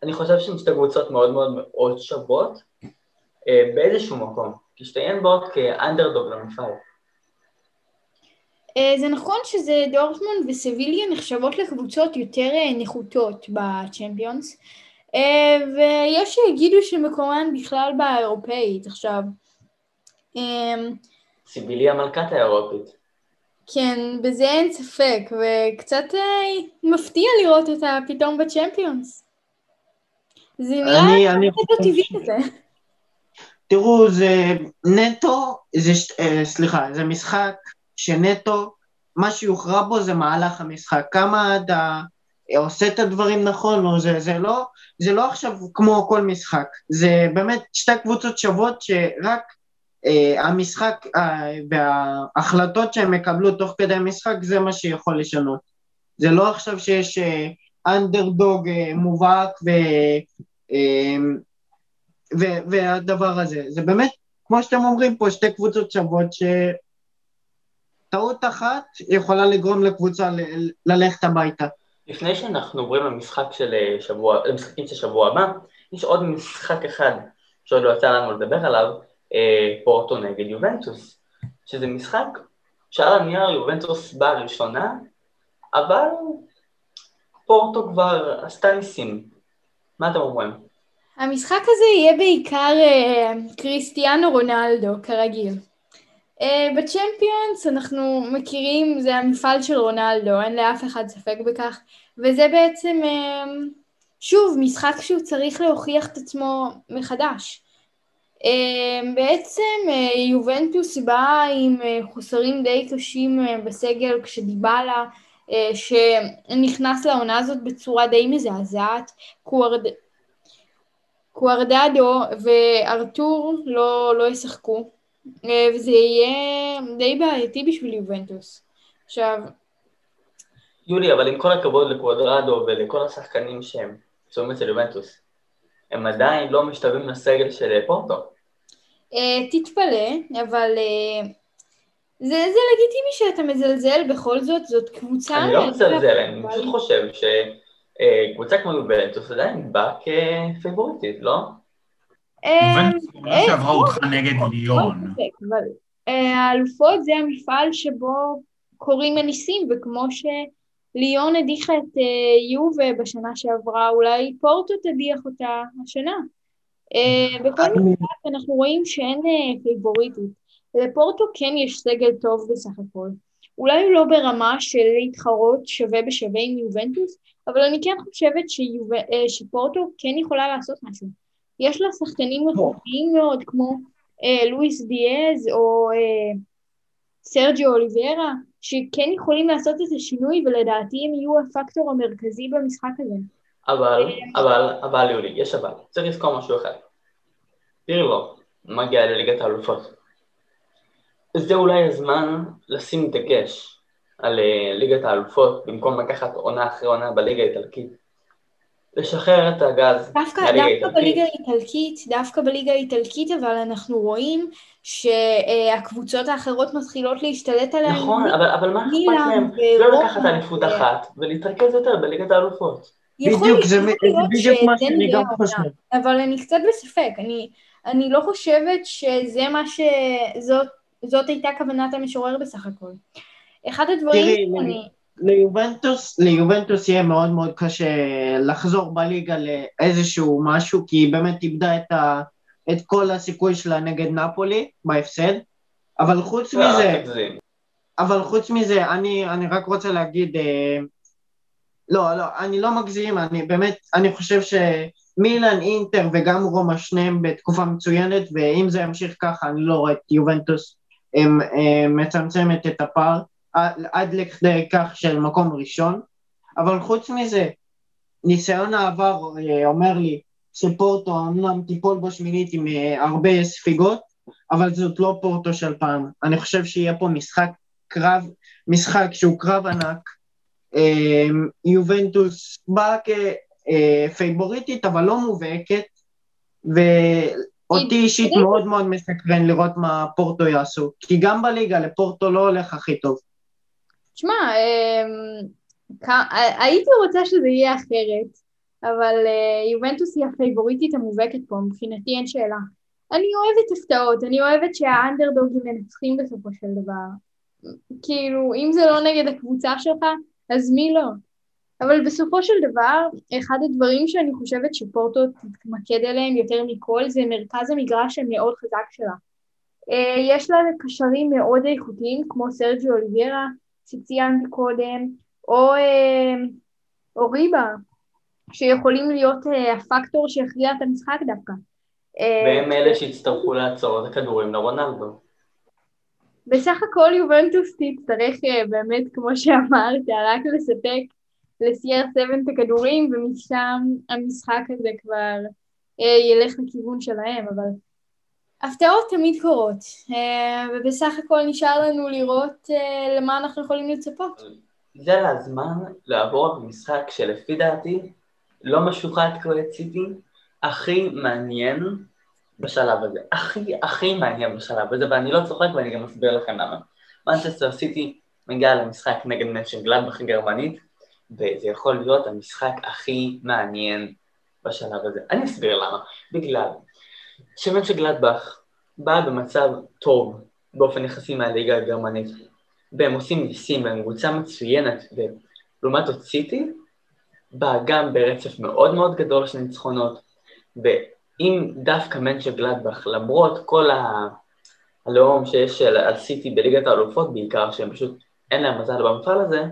אני חושב שהן שתי קבוצות מאוד מאוד מאוד שוות באיזשהו מקום, כי שתיהן באות כאנדרדוג למפעל. זה נכון שזה דורטמונד וסביליה נחשבות לקבוצות יותר נחותות בצ'מפיונס, ויש שיגידו שמקומן בכלל באירופאית עכשיו. סיביליה מלכת האירופית. כן, בזה אין ספק, וקצת מפתיע לראות אותה פתאום בצ'מפיונס. זה נראה קצת לא טבעי כזה. תראו, זה נטו, זה, סליחה, זה משחק שנטו, מה שיוכרע בו זה מהלך המשחק, כמה אתה עושה את הדברים נכון, או זה, זה, לא, זה לא עכשיו כמו כל משחק, זה באמת שתי קבוצות שוות שרק אה, המשחק אה, וההחלטות שהם יקבלו תוך כדי המשחק זה מה שיכול לשנות. זה לא עכשיו שיש אה, אנדרדוג אה, מובהק ו, אה, ו, והדבר הזה, זה באמת, כמו שאתם אומרים פה, שתי קבוצות שוות ש... טעות אחת יכולה לגרום לקבוצה ל- ללכת הביתה. לפני שאנחנו עוברים למשחק של שבוע, למשחקים של שבוע הבא, יש עוד משחק אחד שעוד לא יצא לנו לדבר עליו, פורטו נגד יובנטוס, שזה משחק שעל הנייר יובנטוס באה ראשונה, אבל פורטו כבר עשתה ניסים. מה אתם אומרים? המשחק הזה יהיה בעיקר קריסטיאנו רונלדו, כרגיל. Uh, בצ'מפיונס אנחנו מכירים, זה המפעל של רונלדו, אין לאף אחד ספק בכך, וזה בעצם, uh, שוב, משחק שהוא צריך להוכיח את עצמו מחדש. Uh, בעצם יובנטוס באה עם חוסרים די קשים בסגל כשדיבלה, שנכנס לעונה הזאת בצורה די מזעזעת, קוארד... קוארדדו וארתור לא, לא ישחקו. וזה יהיה די בעייתי בשביל יובנטוס. עכשיו... יולי, אבל עם כל הכבוד לקוודרדו ולכל השחקנים שהם פצועים אצל יובנטוס, הם עדיין לא משתווים לסגל של פורטו. תתפלא, אבל זה, זה לגיטימי שאתה מזלזל בכל זאת, זאת קבוצה... אני לא מזלזל, אני פשוט חושב שקבוצה כמו יובנטוס עדיין באה כפיבוריטית, לא? יובנטוס שעברה אותך נגד ליון. האלופות זה המפעל שבו קורים הניסים, וכמו שליון הדיחה את יובה בשנה שעברה, אולי פורטו תדיח אותה השנה. בכל משחק אנחנו רואים שאין פיבוריטית. לפורטו כן יש סגל טוב בסך הכל. אולי הוא לא ברמה של להתחרות שווה בשווה עם יובנטוס, אבל אני כן חושבת שפורטו כן יכולה לעשות משהו. יש לה שחקנים איכותיים מאוד, כמו אה, לואיס דיאז או אה, סרג'יו אוליברה, שכן יכולים לעשות את השינוי, ולדעתי הם יהיו הפקטור המרכזי במשחק הזה. אבל, אבל, אבל יולי, יש אבל, צריך לזכור משהו אחד. פירלו מגיע לליגת האלופות. זה אולי הזמן לשים דגש על אה, ליגת האלופות, במקום לקחת עונה אחרי עונה בליגה האיטלקית. לשחרר את הגז דווקא, דווקא בליגה האיטלקית, דווקא בליגה האיטלקית, אבל אנחנו רואים שהקבוצות האחרות מתחילות להשתלט עליהן. נכון, אבל, אבל מה אכפת להם? לא לקחת אליפות אחת ולהתרכז יותר בליגת האלופות. בדיוק, זה בדיוק מה שאני גם חושב. אבל אני קצת בספק, אני, אני לא חושבת שזה מה ש... זאת, זאת הייתה כוונת המשורר בסך הכל. אחד הדברים תראי, שאני... ליובנטוס, ליובנטוס יהיה מאוד מאוד קשה לחזור בליגה לאיזשהו משהו, כי היא באמת איבדה את, ה, את כל הסיכוי שלה נגד נפולי בהפסד, אבל חוץ לא, מזה, אבל חוץ מזה, אני, אני רק רוצה להגיד, אה, לא, לא, אני לא מגזים, אני באמת, אני חושב שמילן, אינטר וגם רומא שניהם בתקופה מצוינת, ואם זה ימשיך ככה, אני לא רואה את יובנטוס הם, הם, מצמצמת את הפער. עד לכדי כך של מקום ראשון, אבל חוץ מזה, ניסיון העבר אה, אומר לי שפורטו אמנם תיפול בשמינית עם אה, הרבה ספיגות, אבל זאת לא פורטו של פעם. אני חושב שיהיה פה משחק קרב, משחק שהוא קרב ענק. אה, יובנטוס באה כפייבוריטית, אבל לא מובהקת, ואותי אישית מאוד מאוד מסקרן לראות מה פורטו יעשו, כי גם בליגה לפורטו לא הולך הכי טוב. תשמע, אמ, הייתי רוצה שזה יהיה אחרת, אבל אה, יובנטוס היא הפייבוריטית המובהקת פה, מבחינתי אין שאלה. אני אוהבת הפתעות, אני אוהבת שהאנדרדוגים מנצחים בסופו של דבר. כאילו, אם זה לא נגד הקבוצה שלך, אז מי לא? אבל בסופו של דבר, אחד הדברים שאני חושבת שפורטו תתמקד עליהם יותר מכל, זה מרכז המגרש המאוד חזק שלה. אה, יש לה קשרים מאוד איכותיים, כמו סרג'ו אוליביירה, שציינתי קודם, או, אה, או ריבה, שיכולים להיות אה, הפקטור שיכריע את המשחק דווקא. אה, והם אלה שיצטרכו לעצור את הכדורים לרונלדו. בסך הכל יובנטוס תצטרך באמת, כמו שאמרת, רק לספק לCR7 את הכדורים, ומשם המשחק הזה כבר ילך לכיוון שלהם, אבל הפתעות תמיד קורות, אה, ובסך הכל נשאר לנו לראות אה, למה אנחנו יכולים לצפות. זה הזמן לעבור במשחק שלפי דעתי לא משוחד קרואט סיטי, הכי מעניין בשלב הזה. הכי הכי מעניין בשלב הזה, ואני לא צוחק ואני גם אסביר לכם למה. מנצ'סטר סיטי מגיעה למשחק נגד מנצ'ן גלדבך גרמנית, וזה יכול להיות המשחק הכי מעניין בשלב הזה. אני אסביר למה. בגלל שמן שגלדבך באה במצב טוב באופן יחסי מהליגה הגרמנית, והם עושים ניסים והם קבוצה מצוינת, ולעומת זאת סיטי באה גם ברצף מאוד מאוד גדול של ניצחונות, ואם דווקא מנשנגלדבך, למרות כל ה... הלעג שיש על סיטי בליגת האלופות בעיקר, שהם פשוט אין להם מזל במפעל הזה,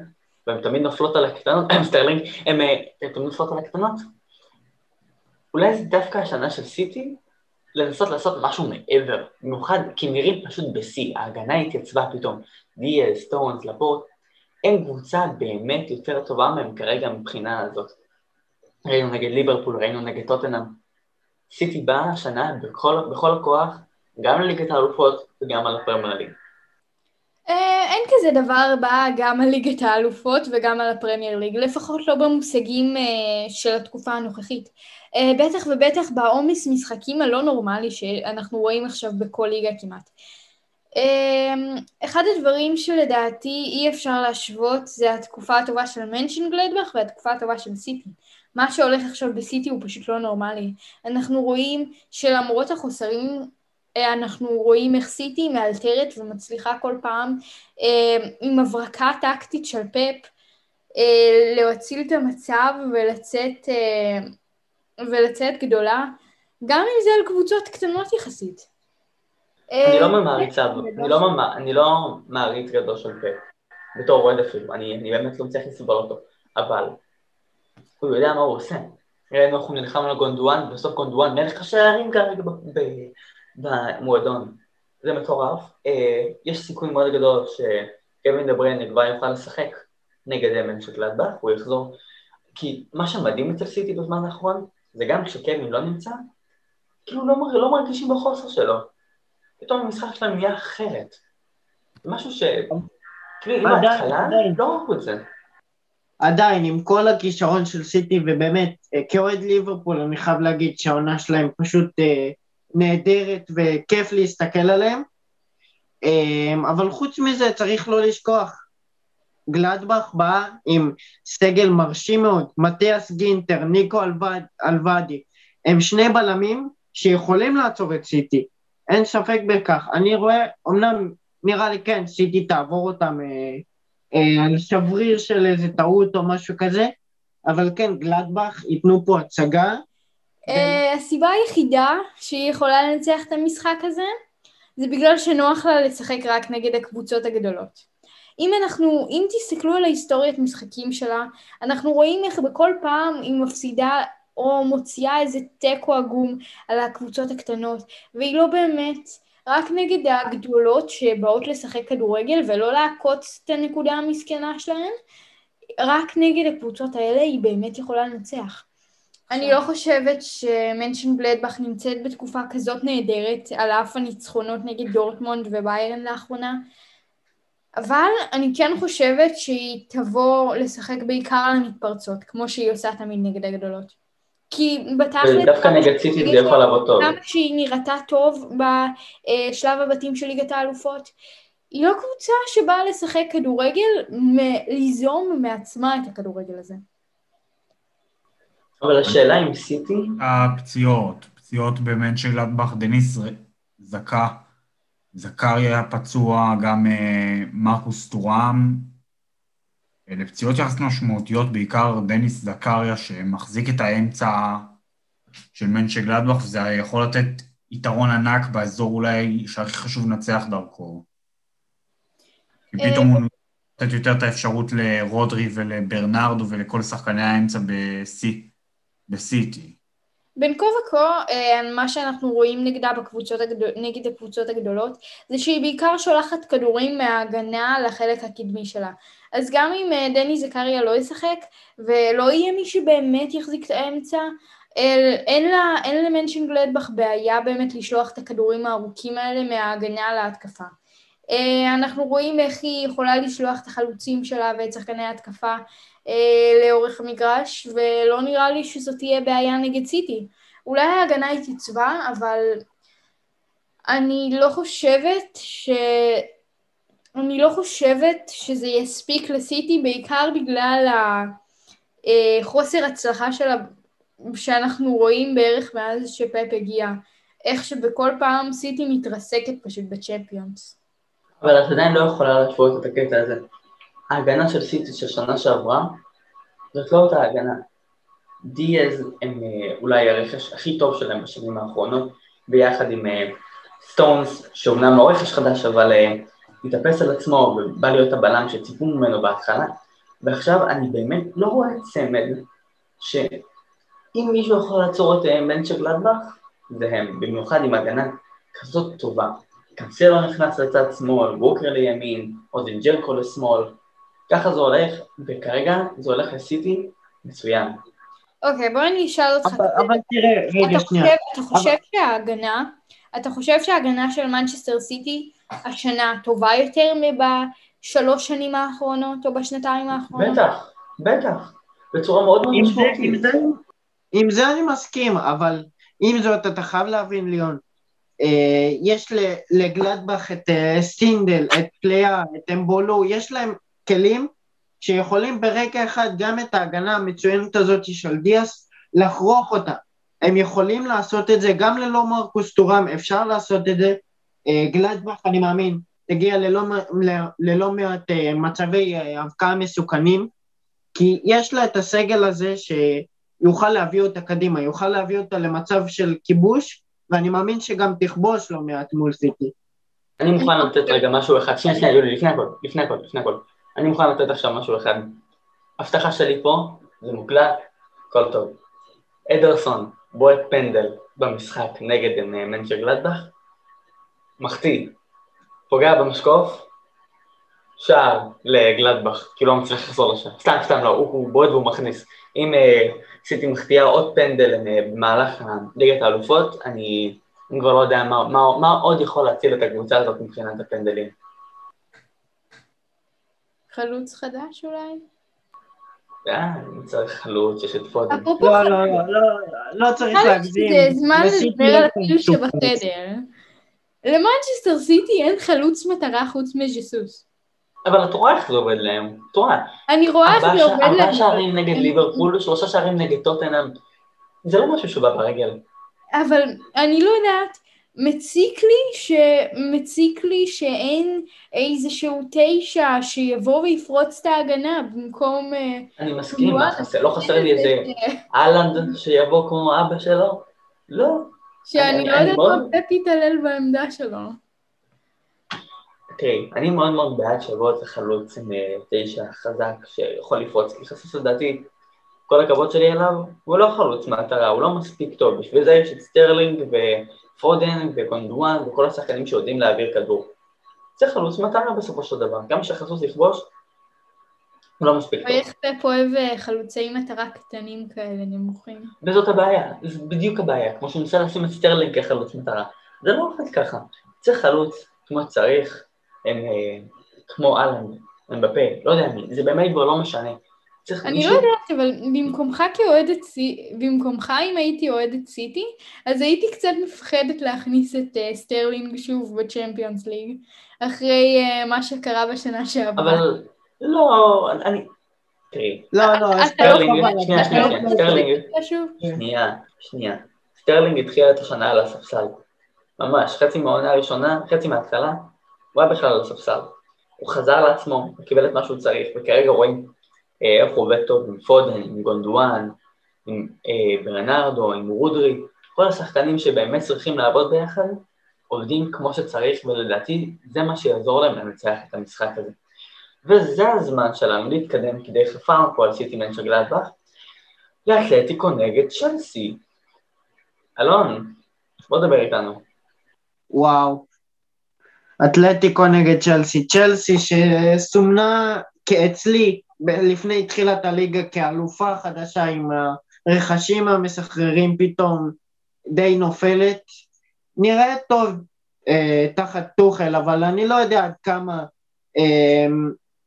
והן תמיד נופלות על הקטנות, סטרלינג, הן תמיד נופלות על הקטנות. אולי זה דווקא השנה של סיטי, לנסות לעשות משהו מעבר, במיוחד כי נראים פשוט בשיא, ההגנה התייצבה פתאום, דיאס, סטונס, לפורט, אין קבוצה באמת יותר טובה מהם כרגע מבחינה הזאת. ראינו נגד ליברפול, ראינו נגד טוטנאם. סיטי באה השנה בכל, בכל הכוח, גם לליגת האלופות וגם על הפרמייר ליג. אה, אין כזה דבר בא גם על ליגת האלופות וגם על הפרמייר ליג, לפחות לא במושגים אה, של התקופה הנוכחית. אה, בטח ובטח בעומס משחקים הלא נורמלי שאנחנו רואים עכשיו בכל ליגה כמעט. אחד הדברים שלדעתי אי אפשר להשוות זה התקופה הטובה של מנשן גלדבך והתקופה הטובה של סיטי. מה שהולך עכשיו בסיטי הוא פשוט לא נורמלי. אנחנו רואים שלמרות החוסרים אה, אנחנו רואים איך סיטי מאלתרת ומצליחה כל פעם אה, עם הברקה טקטית של פפ אה, להציל את המצב ולצאת, ולצאת גדולה, גם אם זה על קבוצות קטנות יחסית. אני לא מעריץ, אני לא, אני לא מעריץ גדול של פפ, בתור אוהד אפילו, אני, אני באמת לא מצליח לסבול אותו, אבל הוא יודע מה הוא עושה. ראינו איך הוא נלחם על גונדואן, ובסוף גונדואן מלך השערים כרגע במועדון. זה מטורף. אה, יש סיכוי מאוד גדול שקווין דה בריין כבר יוכל לשחק נגד אמן של גלדבך, הוא יחזור. כי מה שמדהים אצל סיטי בזמן האחרון, זה גם כשקווין לא נמצא, כאילו לא, לא מרגישים בחוסר שלו. פתאום המשחק שלהם נהיה אחרת. משהו ש... כאילו, ההתחלה, לא ראו את זה. עדיין, עם כל הכישרון של סיטי, ובאמת, אה, כאוהד ליברפול, אני חייב להגיד שהעונה שלהם פשוט אה, נהדרת וכיף להסתכל עליהם. אה, אבל חוץ מזה, צריך לא לשכוח, גלדבך בא עם סגל מרשים מאוד, מתיאס גינטר, ניקו אלבדי, הם שני בלמים שיכולים לעצור את סיטי, אין ספק בכך. אני רואה, אמנם נראה לי כן, סיטי תעבור אותם אה, אה, על שבריר של איזה טעות או משהו כזה, אבל כן, גלדבך ייתנו פה הצגה. אה, הסיבה היחידה שהיא יכולה לנצח את המשחק הזה, זה בגלל שנוח לה לשחק רק נגד הקבוצות הגדולות. אם אנחנו, אם תסתכלו על ההיסטוריית משחקים שלה, אנחנו רואים איך בכל פעם היא מפסידה או מוציאה איזה תיקו עגום על הקבוצות הקטנות, והיא לא באמת רק נגד הגדולות שבאות לשחק כדורגל ולא לעקוץ את הנקודה המסכנה שלהן, רק נגד הקבוצות האלה היא באמת יכולה לנצח. אני לא חושבת שמנשן בלדבך נמצאת בתקופה כזאת נהדרת על אף הניצחונות נגד דורטמונד וביירן לאחרונה, אבל אני כן חושבת שהיא תבוא לשחק בעיקר על המתפרצות, כמו שהיא עושה תמיד נגד הגדולות. כי בתכל'ס... דווקא נגד סיטי זה יכול לעבוד טוב. גם כשהיא נראתה טוב בשלב הבתים של ליגת האלופות, היא לא קבוצה שבאה לשחק כדורגל, ליזום מעצמה את הכדורגל הזה. אבל השאלה אם סיטי... הפציעות, פציעות באמת של אטבח דניס זכה. זכריה היה פצוע, גם uh, מרקוס טורם. אלה פציעות יחסית משמעותיות, בעיקר דניס זכריה, שמחזיק את האמצע של מנצ'ה גלדבך, וזה יכול לתת יתרון ענק באזור אולי שהכי חשוב לנצח דרכו. כי אה, פתאום הוא נותן יותר את האפשרות לרודרי ולברנרדו ולכל שחקני האמצע בסיטי. בין כה וכה, אה, מה שאנחנו רואים נגדה בקבוצות הגדול, נגד הקבוצות הגדולות, זה שהיא בעיקר שולחת כדורים מההגנה לחלק הקדמי שלה. אז גם אם אה, דני זכריה לא ישחק, ולא יהיה מי שבאמת יחזיק את האמצע, אין, לה, אין למנשן גלדבך בעיה באמת לשלוח את הכדורים הארוכים האלה מההגנה להתקפה. אה, אנחנו רואים איך היא יכולה לשלוח את החלוצים שלה ואת שחקני ההתקפה לאורך המגרש, ולא נראה לי שזאת תהיה בעיה נגד סיטי. אולי ההגנה היא תצבע, אבל אני לא חושבת ש... אני לא חושבת שזה יספיק לסיטי, בעיקר בגלל החוסר הצלחה שלה שאנחנו רואים בערך מאז שפאפ הגיע. איך שבכל פעם סיטי מתרסקת פשוט בצ'מפיונס. אבל את עדיין לא יכולה להשוות את הקטע הזה. ההגנה של סיטי של שנה שעברה, זאת לא אותה הגנה. דיאז הם אה, אולי הרכש הכי טוב שלהם בשנים האחרונות, ביחד עם אה, סטונס, שאומנם לא רכש חדש, אבל אה, התאפס על עצמו ובא להיות הבלם שציפו ממנו בהתחלה, ועכשיו אני באמת לא רואה צמד שאם מישהו יכול לעצור את מנצ'ר גלדבך, זה הם, במיוחד עם הגנה כזאת טובה. קנסלו נכנס לצד שמאל, ווקר לימין, אוזן ג'רקו לשמאל, ככה זה הולך, וכרגע זה הולך לסיטי מצוין. אוקיי, בוא אני אשאל אותך. אבל תראה, רגע, שנייה. אתה חושב שההגנה, אתה חושב שההגנה של מנצ'סטר סיטי השנה טובה יותר מבשלוש שנים האחרונות או בשנתיים האחרונות? בטח, בטח, בצורה מאוד מאוד משמעותית. עם זה אני מסכים, אבל עם זאת אתה חייב להבין, ליאון, אה, יש לגלדבך את אה, שטינדל, את פלאה, את אמבולו, יש להם כלים שיכולים ברגע אחד גם את ההגנה המצוינת הזאת של דיאס לחרוך אותה. הם יכולים לעשות את זה גם ללא מרקוס טורם, אפשר לעשות את זה. אה, גלדבך, אני מאמין, תגיע ללא, ללא מעט מצבי הבקעה מסוכנים, כי יש לה את הסגל הזה שיוכל להביא אותה קדימה, יוכל להביא אותה למצב של כיבוש, ואני מאמין שגם תכבוש לא מעט מול סיטי. אני מוכן לתת רגע משהו אחד, שנייה, שנייה, יולי, לפני הכל, לפני הכל, לפני הכל. אני מוכן לתת עכשיו משהו אחד. הבטחה שלי פה, זה מוקלט, הכל טוב. אדרסון בועט פנדל במשחק נגד מנצ'ר גלדבך, מחטיא, פוגע במשקוף, שער לגלדבך, כי לא מצליח לחזור לשם. סתם, סתם לא, הוא בועט והוא מכניס. אם uh, סיטי מחטיאה עוד פנדל uh, במהלך ליגת האלופות, אני כבר לא יודע מה, מה, מה עוד יכול להציל את הקבוצה הזאת מבחינת הפנדלים. חלוץ חדש אולי? אה, אני צריך חלוץ, יש את פודן. לא, לא, לא, לא צריך להגזים. זה זמן לדבר על הפיל שבחדר. למנצ'סטר סיטי אין חלוץ מטרה חוץ מז'סוס. אבל את רואה איך זה עובד להם, את רואה. אני רואה איך זה עובד להם. ארבעה שערים נגד ליברפול, שלושה שערים נגד טוטנאם. זה לא משהו שבא ברגל. אבל אני לא יודעת, מציק לי, ש... מציק לי שאין איזשהו תשע שיבוא ויפרוץ את ההגנה במקום... אה, אני מסכים, חסר? לא חסר לי איזה אהלנד שיבוא כמו אבא שלו? לא. שאני לא יודעת מה פפ יתעלל בעמדה שלו. תראי, אני מאוד מאוד בעד שיבוא איזה חלוץ אה, תשע חזק שיכול לפרוץ, כי חסוס לדעתי, כל הכבוד שלי אליו, הוא לא חלוץ מהטרה, הוא לא מספיק טוב, בשביל זה יש את סטרלינג ופודן וגונדואן וכל השחקנים שיודעים להעביר כדור. זה חלוץ מטרה בסופו של דבר, גם כשחסוס יכבוש, הוא לא מספיק טוב. ואיך פפ אוהב אה, חלוצי מטרה קטנים כאלה, נמוכים. וזאת הבעיה, זו בדיוק הבעיה, כמו שהוא ניסה לשים את סטרלינג כחלוץ מטרה. זה לא עובד ככה, צריך חלוץ כמו שצריך, הם אה, כמו האלנד, אמבפה, לא יודע מי, זה באמת כבר לא משנה. אני לא יודעת, אבל במקומך כאוהדת סיטי, במקומך אם הייתי אוהדת סיטי, אז הייתי קצת מפחדת להכניס את אה, סטרלינג שוב ב Champions League, אחרי אה, מה שקרה בשנה שעברה. אבל לא, אני... תראי. לא, לא, לא סטרלינג, שנייה, שנייה, סטרלינג, שנייה, שנייה. סטרלינג התחיל את השנה על הספסל. ממש, חצי מהעונה הראשונה, חצי מההתחלה, הוא היה בכלל על הספסל. הוא חזר לעצמו, הוא קיבל את מה שהוא צריך, וכרגע רואים אה, איך הוא עובד טוב עם פודן, עם גונדואן, עם אה, ברנרדו, עם רודרי, כל השחקנים שבאמת צריכים לעבוד ביחד, עובדים כמו שצריך, ולדעתי זה מה שיעזור להם לנצח את המשחק הזה. וזה הזמן שלנו להתקדם, כי די חפרנו פה על סיטי מנשנגלדבך, לאתלטיקו נגד צ'לסי. אלון, בוא דבר איתנו. וואו, אתלטיקו נגד צ'לסי. צ'לסי שסומנה כאצלי לפני תחילת הליגה כאלופה חדשה עם הרכשים המסחררים פתאום די נופלת. נראה טוב אה, תחת טוחל, אבל אני לא יודע עד כמה אה,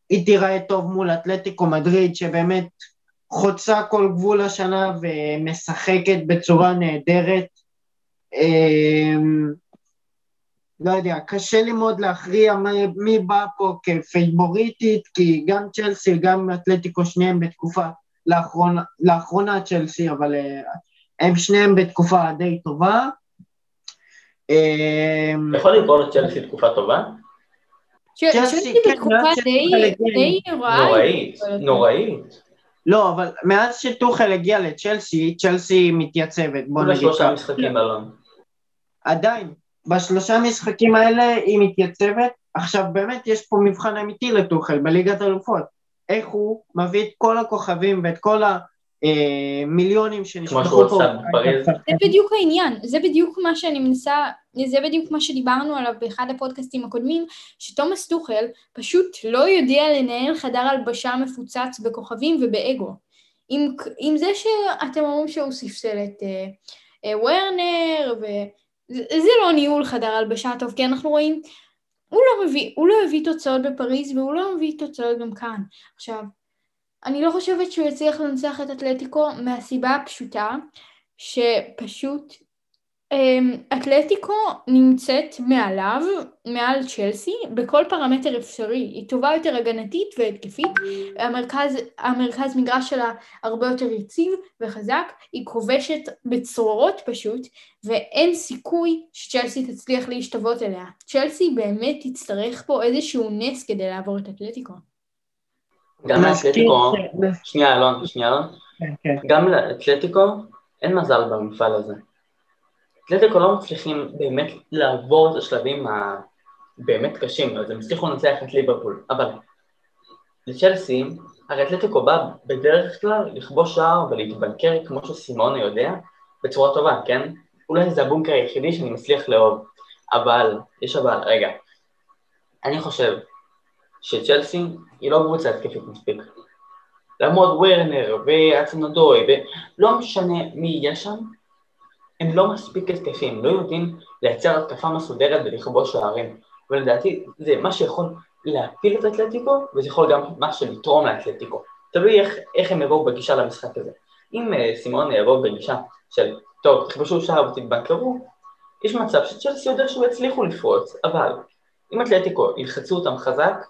היא תיראה טוב מול אתלטיקו מדריד, שבאמת חוצה כל גבול השנה ומשחקת בצורה נהדרת. אה, לא יודע, קשה לי מאוד להכריע מי, מי בא פה כפייבוריטית, כי גם צ'לסי, גם אתלטיקו, שניהם בתקופה, לאחרונה, לאחרונה צ'לסי, אבל uh, הם שניהם בתקופה די טובה. אמ, יכול לקרוא לצ'לסי תקופה טובה? צ'לסי כן, בתקופה די נוראית. נוראית. לא, אבל מאז שטוחל הגיע לצ'לסי, צ'לסי מתייצבת, בוא נגיד ככה. משחקים אלון. עדיין, בשלושה משחקים האלה היא מתייצבת. עכשיו באמת יש פה מבחן אמיתי לטוחל בליגת אלופות. איך הוא מביא את כל הכוכבים ואת כל המיליונים שנשלחו פה. זה בדיוק העניין, זה בדיוק מה שאני מנסה, זה בדיוק מה שדיברנו עליו באחד הפודקאסטים הקודמים, שתומאס טוחל פשוט לא יודע לנהל חדר הלבשה מפוצץ בכוכבים ובאגו. עם, עם זה שאתם אומרים שהוא ספסל את אה, אה, וורנר, ו... זה לא ניהול חדר הלבשה טוב, כי אנחנו רואים, הוא לא מביא, הוא לא הביא תוצאות בפריז והוא לא מביא תוצאות גם כאן. עכשיו, אני לא חושבת שהוא יצליח לנצח את אתלטיקו מהסיבה הפשוטה שפשוט אתלטיקו נמצאת מעליו, מעל צ'לסי, בכל פרמטר אפשרי. היא טובה יותר הגנתית והתקפית, המרכז, המרכז מגרש שלה הרבה יותר יציב וחזק, היא כובשת בצרורות פשוט, ואין סיכוי שצ'לסי תצליח להשתוות אליה. צ'לסי באמת תצטרך פה איזשהו נס כדי לעבור את אתלטיקו. גם לאתלטיקו, שנייה אלון, שנייה אלון, כן, כן. גם לאתלטיקו אין מזל במפעל הזה. אתלטיקו לא מצליחים באמת לעבור את השלבים הבאמת קשים, אז הם הצליחו לנצח את ליברפול, אבל לצ'לסי, הרי אתלטיקו בא בדרך כלל לכבוש שער ולהתבנקר כמו שסימונה יודע, בצורה טובה, כן? אולי זה הבונקר היחידי שאני מצליח לאהוב, אבל, יש אבל, רגע, אני חושב שצ'לסי היא לא קבוצה התקפית מספיק. למרות וורנר ואצנדוי, ולא משנה מי יהיה שם, הם לא מספיק התקפים, לא יודעים לייצר התקפה מסודרת ולכבוש שערים. ולדעתי זה מה שיכול להפיל את אתלטיקו, וזה יכול גם ממש לתרום לאתלטיקו. תלוי איך, איך הם יבואו בגישה למשחק הזה. אם uh, סימון יבוא בגישה של, טוב, תכבשו שער ותתבנקרו, יש מצב שצ'לסי יודע שהוא יצליחו לפרוץ, אבל אם אתלטיקו ילחצו אותם חזק,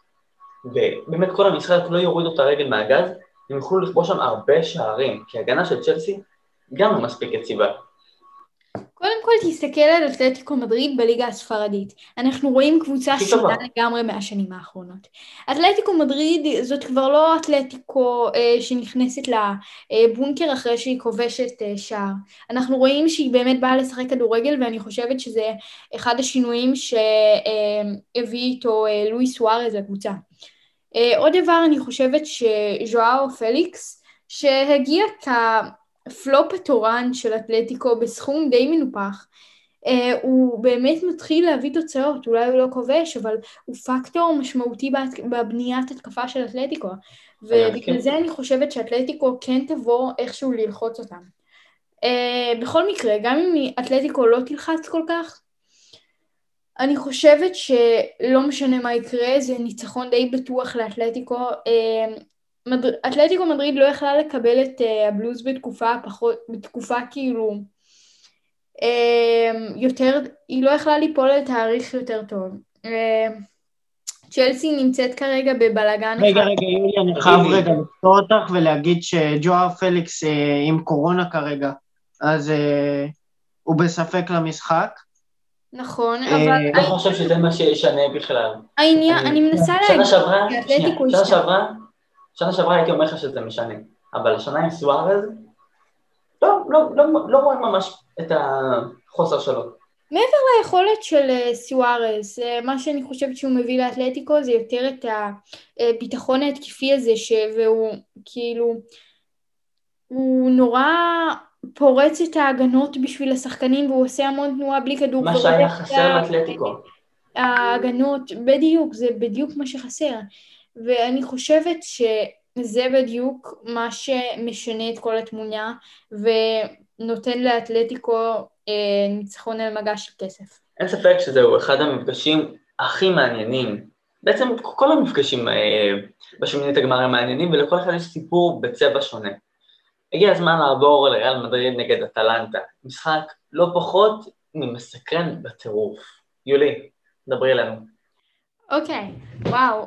ובאמת כל המשחק לא יורידו את הרגל מהגז, הם יוכלו לכבוש שם הרבה שערים, כי הגנה של צ'לסי גם לא מספיק יציבה. קודם כל תסתכל על אתלטיקו מדריד בליגה הספרדית. אנחנו רואים קבוצה שונה לגמרי מהשנים האחרונות. אתלטיקו מדריד זאת כבר לא אתלטיקו אה, שנכנסת לבונקר אחרי שהיא כובשת אה, שער. אנחנו רואים שהיא באמת באה לשחק כדורגל ואני חושבת שזה אחד השינויים שהביא אה, איתו אה, לואי סוארז לקבוצה. אה, עוד דבר אני חושבת שז'ואאו פליקס שהגיע כ... הפלופ התורן של אתלטיקו בסכום די מנופח. אה, הוא באמת מתחיל להביא תוצאות, אולי הוא לא כובש, אבל הוא פקטור משמעותי בבניית התקפה של אתלטיקו. ובגלל כן. זה אני חושבת שאתלטיקו כן תבוא איכשהו ללחוץ אותם. Uh, בכל מקרה, גם אם אתלטיקו לא תלחץ כל כך, אני חושבת שלא משנה מה יקרה, זה ניצחון די בטוח לאתלטיקו. Uh, מדר... אתלטיקו מדריד לא יכלה לקבל את uh, הבלוז בתקופה פחות, בתקופה כאילו uh, יותר, היא לא יכלה ליפול על תאריך יותר טוב. Uh, צ'לסי נמצאת כרגע בבלאגן אחד. רגע, רגע, יולי, אני חייב רגע לפתור אותך ולהגיד שג'ואר פליקס uh, עם קורונה כרגע, אז uh, הוא בספק למשחק. נכון, אבל... אני לא חושב שזה מה שישנה בכלל. העניין, אני מנסה להגיד... שנה שעברה, שנה שעברה, שנה שעברה הייתי אומר לך שזה משנה, אבל השנה עם סוארז, לא, לא, לא, לא רואה ממש את החוסר שלו. מעבר ליכולת של אה, סוארז, אה, מה שאני חושבת שהוא מביא לאתלטיקו זה יותר את הביטחון ההתקפי הזה, ש... והוא כאילו, הוא נורא פורץ את ההגנות בשביל השחקנים והוא עושה המון תנועה בלי כדור. מה שהיה חסר לאתלטיקו. ההגנות, בדיוק, זה בדיוק מה שחסר. ואני חושבת שזה בדיוק מה שמשנה את כל התמונה ונותן לאתלטיקו אה, ניצחון על מגש של כסף. אין ספק שזהו אחד המפגשים הכי מעניינים. בעצם כל המפגשים אה, בשמינית הגמר הם מעניינים ולכל אחד יש סיפור בצבע שונה. הגיע הזמן לעבור לריאל מדריד נגד אטלנטה, משחק לא פחות ממסקרן בטירוף. יולי, דברי אלינו. אוקיי, וואו,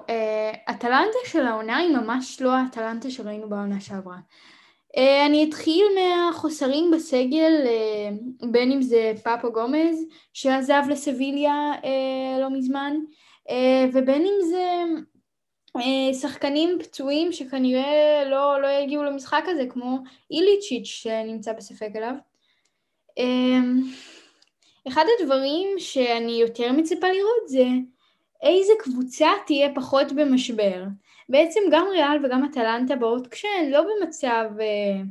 אטלנטה אה, של העונה היא ממש לא האטלנטה שראינו בעונה שעברה. Uh, אני אתחיל מהחוסרים בסגל, uh, בין אם זה פאפו גומז שעזב לסביליה לא מזמן, ובין אם זה שחקנים פצועים שכנראה לא, לא יגיעו למשחק הזה, כמו איליצ'יץ' שנמצא בספק אליו. אחד הדברים שאני יותר מצפה לראות זה איזה קבוצה תהיה פחות במשבר. בעצם גם ריאל וגם אטלנטה באות כשהן לא במצב אה,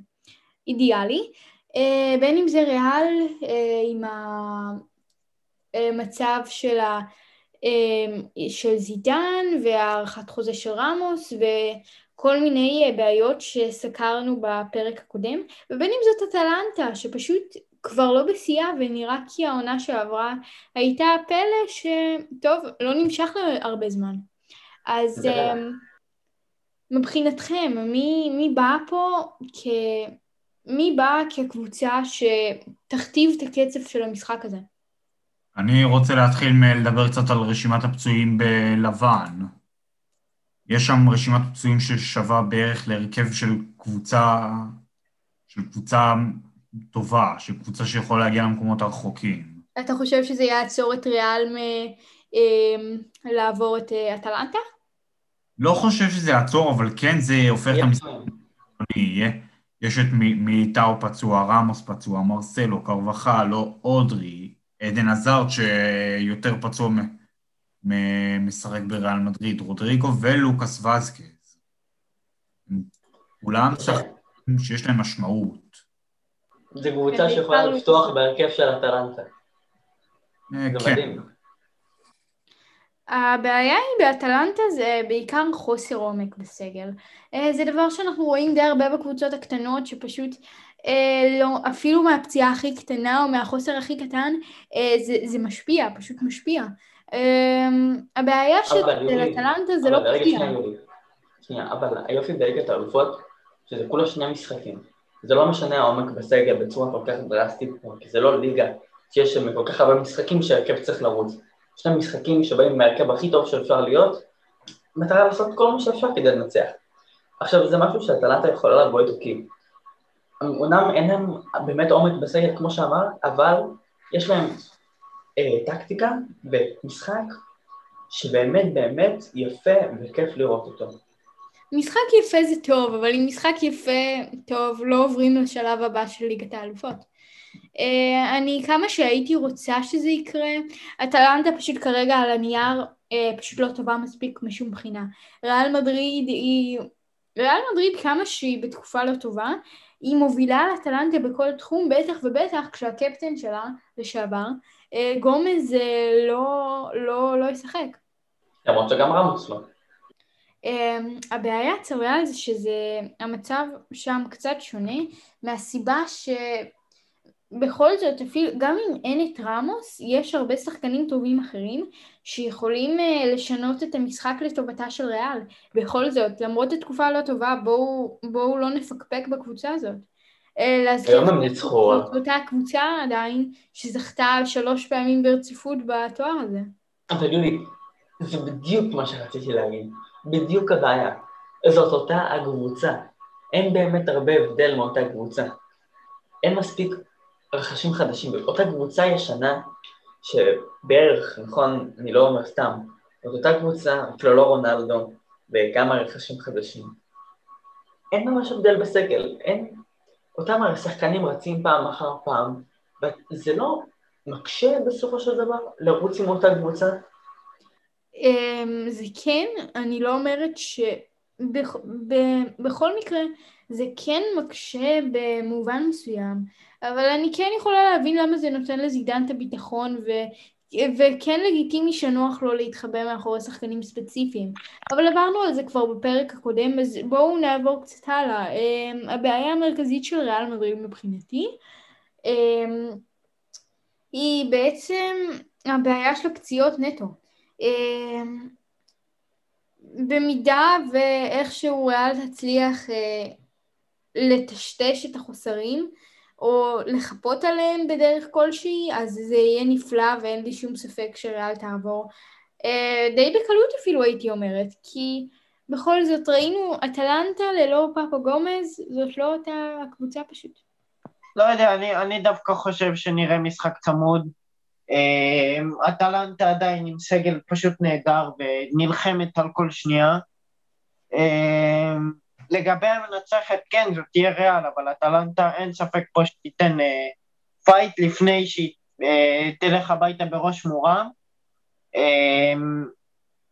אידיאלי, אה, בין אם זה ריאל אה, עם המצב של, ה, אה, של זידן והארכת חוזה של רמוס וכל מיני אה, בעיות שסקרנו בפרק הקודם, ובין אם זאת אטלנטה שפשוט כבר לא בשיאה ונראה כי העונה שעברה הייתה פלא שטוב, לא נמשך להרבה זמן. אז um, מבחינתכם, מי, מי בא פה כ... מי בא כקבוצה שתכתיב את הקצב של המשחק הזה? אני רוצה להתחיל מלדבר קצת על רשימת הפצועים בלבן. יש שם רשימת פצועים ששווה בערך להרכב של קבוצה, של קבוצה טובה, של קבוצה שיכולה להגיע למקומות הרחוקים. אתה חושב שזה יעצור את ריאל מלעבור אמ, את אה, אטלנטה? לא חושב שזה יעצור, אבל כן זה הופך את המשחק. יש את מיטאו פצוע, רמוס פצוע, מרסלו, קרבחל, לא אודרי, עדן עזארד שיותר פצוע משחק בריאל מדריד, רודריגו ולוקאס וזקז. כולם שחקנים שיש להם משמעות. זו קבוצה שיכולה לפתוח בהרכב של אטלנטה. אה, זה כן. מדהים. הבעיה היא באטלנטה זה בעיקר חוסר עומק בסגל. אה, זה דבר שאנחנו רואים די הרבה בקבוצות הקטנות שפשוט אה, לא, אפילו מהפציעה הכי קטנה או מהחוסר הכי קטן זה, זה משפיע, פשוט משפיע. הבעיה של אטלנטה זה לא פגיעה. שנייה, אבל היופי בליגת האלופות, שזה כולה שני משחקים. זה לא משנה העומק בסגל בצורה כל כך דרסטית, כי זה לא ליגה שיש שם כל כך הרבה משחקים שהרכב צריך לרוץ. שני משחקים שבאים מהרכב הכי טוב שאפשר להיות, מטרה לעשות כל מה שאפשר כדי לנצח. עכשיו זה משהו שאטלנטה יכולה לבוא איתו כי אומנם אין להם באמת עומק בסגל כמו שאמרת, אבל יש להם אה, טקטיקה ומשחק שבאמת באמת יפה וכיף לראות אותו. משחק יפה זה טוב, אבל אם משחק יפה טוב לא עוברים לשלב הבא של ליגת האלופות. Uh, אני כמה שהייתי רוצה שזה יקרה, אטלנטה פשוט כרגע על הנייר uh, פשוט לא טובה מספיק משום בחינה. ריאל מדריד היא... ריאל מדריד כמה שהיא בתקופה לא טובה, היא מובילה על אטלנטה בכל תחום, בטח ובטח כשהקפטן שלה לשעבר, uh, גומז uh, לא, לא, לא ישחק. למרות שגם רמוס לא. Um, הבעיה ריאל זה שזה, המצב שם קצת שונה מהסיבה שבכל זאת אפילו, גם אם אין את רמוס, יש הרבה שחקנים טובים אחרים שיכולים uh, לשנות את המשחק לטובתה של ריאל. בכל זאת, למרות התקופה הלא טובה, בואו, בואו לא נפקפק בקבוצה הזאת. היום הם ניצחו. זאת אותה קבוצה עדיין שזכתה שלוש פעמים ברציפות בתואר הזה. אבל יולי, זה בדיוק מה שרציתי להגיד. בדיוק הבעיה. זאת אותה הקבוצה. אין באמת הרבה הבדל מאותה קבוצה. אין מספיק רכשים חדשים. אותה קבוצה ישנה, שבערך, נכון, אני לא אומר סתם, זאת אותה קבוצה, אפילו לא רונלדו, וכמה רכשים חדשים. אין ממש הבדל בסגל, אין... אותם השחקנים רצים פעם אחר פעם, וזה לא מקשה בסופו של דבר לרוץ עם אותה קבוצה? אמ, זה כן, אני לא אומרת ש... בכל מקרה זה כן מקשה במובן מסוים, אבל אני כן יכולה להבין למה זה נותן לזידן את הביטחון ו... וכן לגיטימי שנוח לו להתחבא מאחורי שחקנים ספציפיים. אבל עברנו על זה כבר בפרק הקודם, אז בואו נעבור קצת הלאה. אמ, הבעיה המרכזית של ריאל מדריד מבחינתי אמ, היא בעצם הבעיה של הפציעות נטו. אמ, במידה ואיכשהו ריאל תצליח אה, לטשטש את החוסרים או לחפות עליהם בדרך כלשהי, אז זה יהיה נפלא ואין לי שום ספק שריאל תעבור. אה, די בקלות אפילו הייתי אומרת, כי בכל זאת ראינו אטלנטה ללא פאפו גומז, זאת לא אותה קבוצה פשוט. לא יודע, אני, אני דווקא חושב שנראה משחק צמוד. אמ, אטלנטה עדיין עם סגל פשוט נהדר ונלחמת על כל שנייה. אמ, לגבי המנצחת, כן, זאת תהיה ריאל, אבל אטלנטה אין ספק פה שתיתן אה, fight לפני שהיא אה, תלך הביתה בראש מורם. אמ,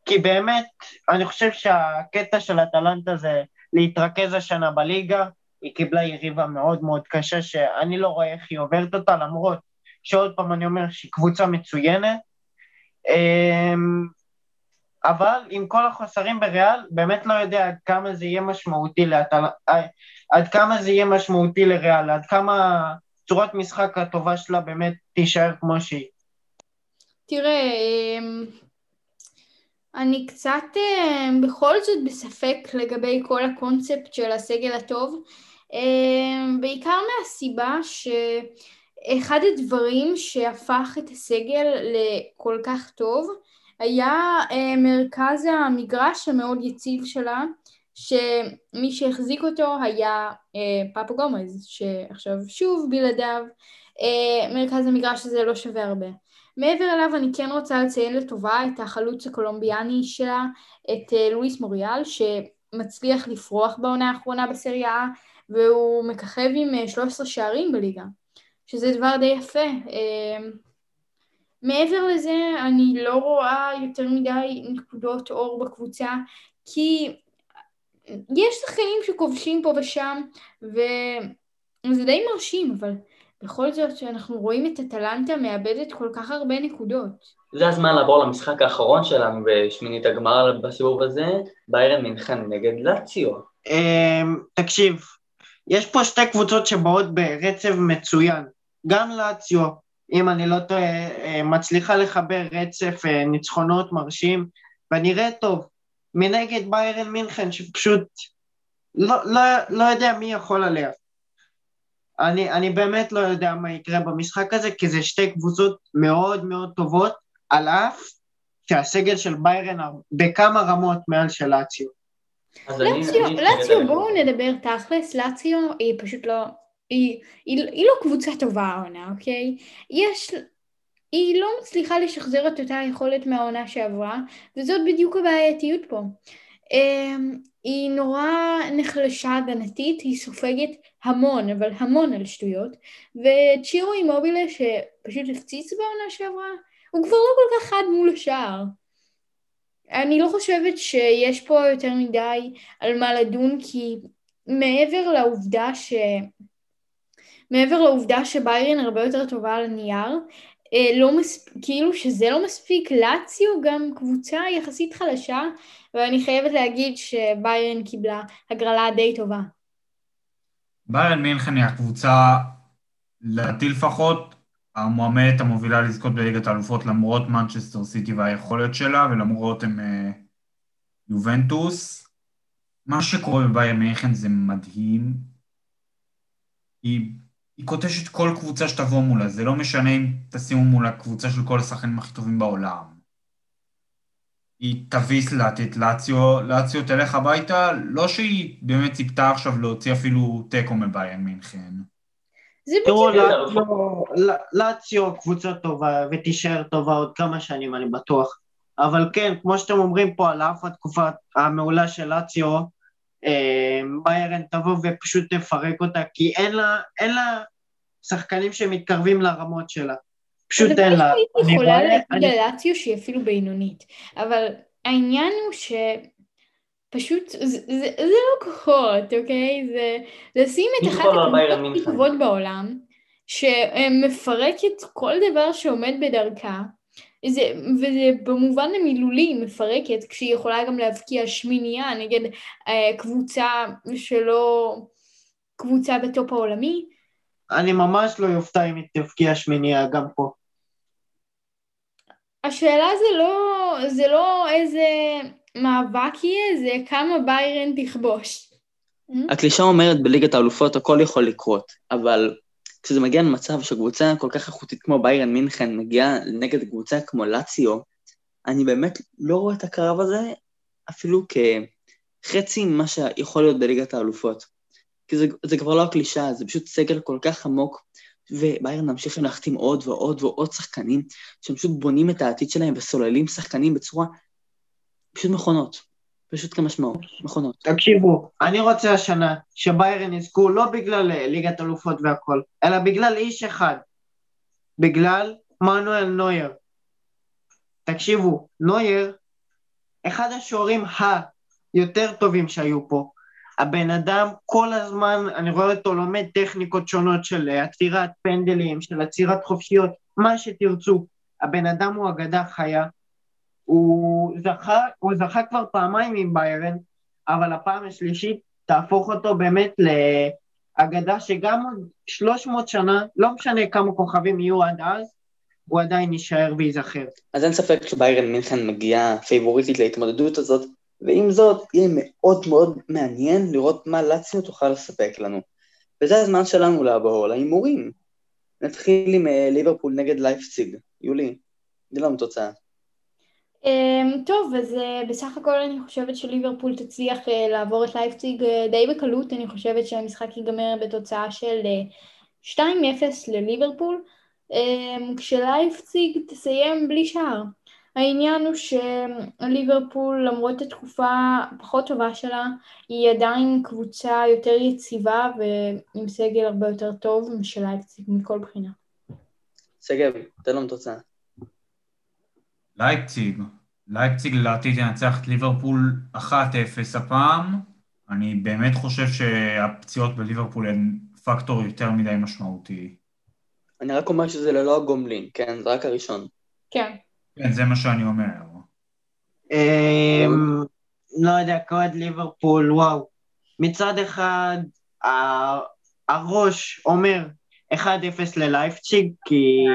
כי באמת, אני חושב שהקטע של אטלנטה זה להתרכז השנה בליגה. היא קיבלה יריבה מאוד מאוד קשה, שאני לא רואה איך היא עוברת אותה, למרות שעוד פעם אני אומר שהיא קבוצה מצוינת, אמ, אבל עם כל החוסרים בריאל, באמת לא יודע עד כמה זה יהיה משמעותי לאטל... עד כמה זה יהיה משמעותי לריאל, עד כמה צורת משחק הטובה שלה באמת תישאר כמו שהיא. תראה, אמ, אני קצת אמ, בכל זאת בספק לגבי כל הקונספט של הסגל הטוב, בעיקר מהסיבה ש... אחד הדברים שהפך את הסגל לכל כך טוב היה אה, מרכז המגרש המאוד יציב שלה, שמי שהחזיק אותו היה אה, פאפו גומז, שעכשיו שוב בלעדיו אה, מרכז המגרש הזה לא שווה הרבה. מעבר אליו אני כן רוצה לציין לטובה את החלוץ הקולומביאני שלה, את לואיס מוריאל, שמצליח לפרוח בעונה האחרונה בסריה והוא מככב עם 13 שערים בליגה. שזה דבר די יפה. אמ, מעבר לזה, אני לא רואה יותר מדי נקודות אור בקבוצה, כי יש שחקנים שכובשים פה ושם, וזה די מרשים, אבל בכל זאת אנחנו רואים את אטלנטה מאבדת כל כך הרבה נקודות. זה הזמן לעבור למשחק האחרון שלנו בשמינית הגמר בסיבוב הזה, ביירן מינכן נגד לאציו. אמ, תקשיב, יש פה שתי קבוצות שבאות ברצב מצוין. גם לאציו אם אני לא טועה, אה, מצליחה לחבר רצף אה, ניצחונות מרשים, ונראה טוב. מנגד ביירן מינכן, שפשוט לא, לא, לא יודע מי יכול עליה. אני, אני באמת לא יודע מה יקרה במשחק הזה, כי זה שתי קבוצות מאוד מאוד טובות, על אף שהסגל של ביירן בכמה רמות מעל של לאציו. לאציו, בואו נדבר תכלס, לאציו היא פשוט לא, היא, היא, לא קבוצה טובה העונה, אוקיי? יש, היא לא מצליחה לשחזר את אותה יכולת מהעונה שעברה, וזאת בדיוק הבעייתיות פה. אמ, היא נורא נחלשה הגנתית, היא סופגת המון, אבל המון על שטויות, וצ'ירו אימובילה שפשוט הפציץ בעונה שעברה, הוא כבר לא כל כך חד מול השער. אני לא חושבת שיש פה יותר מדי על מה לדון, כי מעבר לעובדה ש... מעבר לעובדה שביירן הרבה יותר טובה על הנייר, אה, לא מס... כאילו שזה לא מספיק, לאציו גם קבוצה יחסית חלשה, ואני חייבת להגיד שביירן קיבלה הגרלה די טובה. ביירן מינכן היא הקבוצה, לדעתי לפחות, המועמדת המובילה לזכות בליגת האלופות למרות מנצ'סטר סיטי והיכולת שלה ולמרות הם uh, יובנטוס. מה שקורה בביירן מינכן זה מדהים. היא היא קוטשת כל קבוצה שתבוא מולה, זה לא משנה אם תשימו מולה קבוצה של כל השחקנים הכי טובים בעולם. היא תביס את לאציו, לאציו תלך הביתה, לא שהיא באמת ציפתה עכשיו להוציא אפילו תיקו מביירן מינכן. תראו, לאציו קבוצה טובה ותישאר טובה עוד כמה שנים, אני בטוח. אבל כן, כמו שאתם אומרים פה, על אף התקופה המעולה של לאציו, אה, ביירן תבוא ופשוט תפרק אותה, כי אין לה, אין לה שחקנים שמתקרבים לרמות שלה. פשוט אין לה. אני יכולה להגיד על לאציו שהיא אפילו בינונית, אבל העניין הוא ש... פשוט, זה, זה, זה לא כוחות, אוקיי? זה לשים את אחת הקבוצות הכי טובות בעולם, שמפרקת כל דבר שעומד בדרכה, זה, וזה במובן המילולי מפרקת, כשהיא יכולה גם להבקיע שמינייה נגד אה, קבוצה שלא קבוצה בטופ העולמי, אני ממש לא יופתע אם היא תבקיע שמינייה גם פה. השאלה זה לא, זה לא איזה מאבק יהיה, זה כמה ביירן תכבוש. הקלישה אומרת בליגת האלופות הכל יכול לקרות, אבל כשזה מגיע למצב שקבוצה כל כך איכותית כמו ביירן מינכן מגיעה נגד קבוצה כמו לאציו, אני באמת לא רואה את הקרב הזה אפילו כחצי ממה שיכול להיות בליגת האלופות. כי זה, זה כבר לא הקלישאה, זה פשוט סגל כל כך עמוק, וביירן ממשיכים להחתים עוד ועוד ועוד שחקנים, שהם פשוט בונים את העתיד שלהם וסוללים שחקנים בצורה פשוט מכונות, פשוט כמשמעות, מכונות. תקשיבו, אני רוצה השנה שביירן יזכו לא בגלל אה, ליגת אלופות והכל, אלא בגלל איש אחד, בגלל מנואל נויר. תקשיבו, נויר, אחד השוערים היותר טובים שהיו פה, הבן אדם כל הזמן, אני רואה אותו לומד טכניקות שונות של עצירת פנדלים, של עצירת חופשיות, מה שתרצו. הבן אדם הוא אגדה חיה. הוא זכה, הוא זכה כבר פעמיים עם ביירן, אבל הפעם השלישית תהפוך אותו באמת לאגדה שגם עוד 300 שנה, לא משנה כמה כוכבים יהיו עד אז, הוא עדיין יישאר וייזכר. אז אין ספק שביירן מינכן מגיעה פייבוריטית להתמודדות הזאת, ועם זאת, יהיה מאוד מאוד מעניין לראות מה לאציו תוכל לספק לנו. וזה הזמן שלנו לעבור להימורים. נתחיל עם אה, ליברפול נגד לייפציג. יולי, תני לנו תוצאה. אמ, טוב, אז אה, בסך הכל אני חושבת שליברפול תצליח אה, לעבור את לייפציג די בקלות, אני חושבת שהמשחק ייגמר בתוצאה של uh, 2-0 לליברפול, um, כשלייפציג תסיים בלי שער. העניין הוא שליברפול למרות התקופה הפחות טובה שלה היא עדיין קבוצה יותר יציבה ועם סגל הרבה יותר טוב משל לייפציג מכל בחינה. שגב, תן לנו תוצאה. לייפציג, לייפציג לדעתי תנצח את ליברפול 1-0 הפעם. אני באמת חושב שהפציעות בליברפול הן פקטור יותר מדי משמעותי. אני רק אומר שזה ללא הגומלין, כן? זה רק הראשון. כן. כן, זה מה שאני אומר. אמ, לא יודע, כאוהד ליברפול, וואו. מצד אחד, הראש אומר 1-0 ללייפציג, כי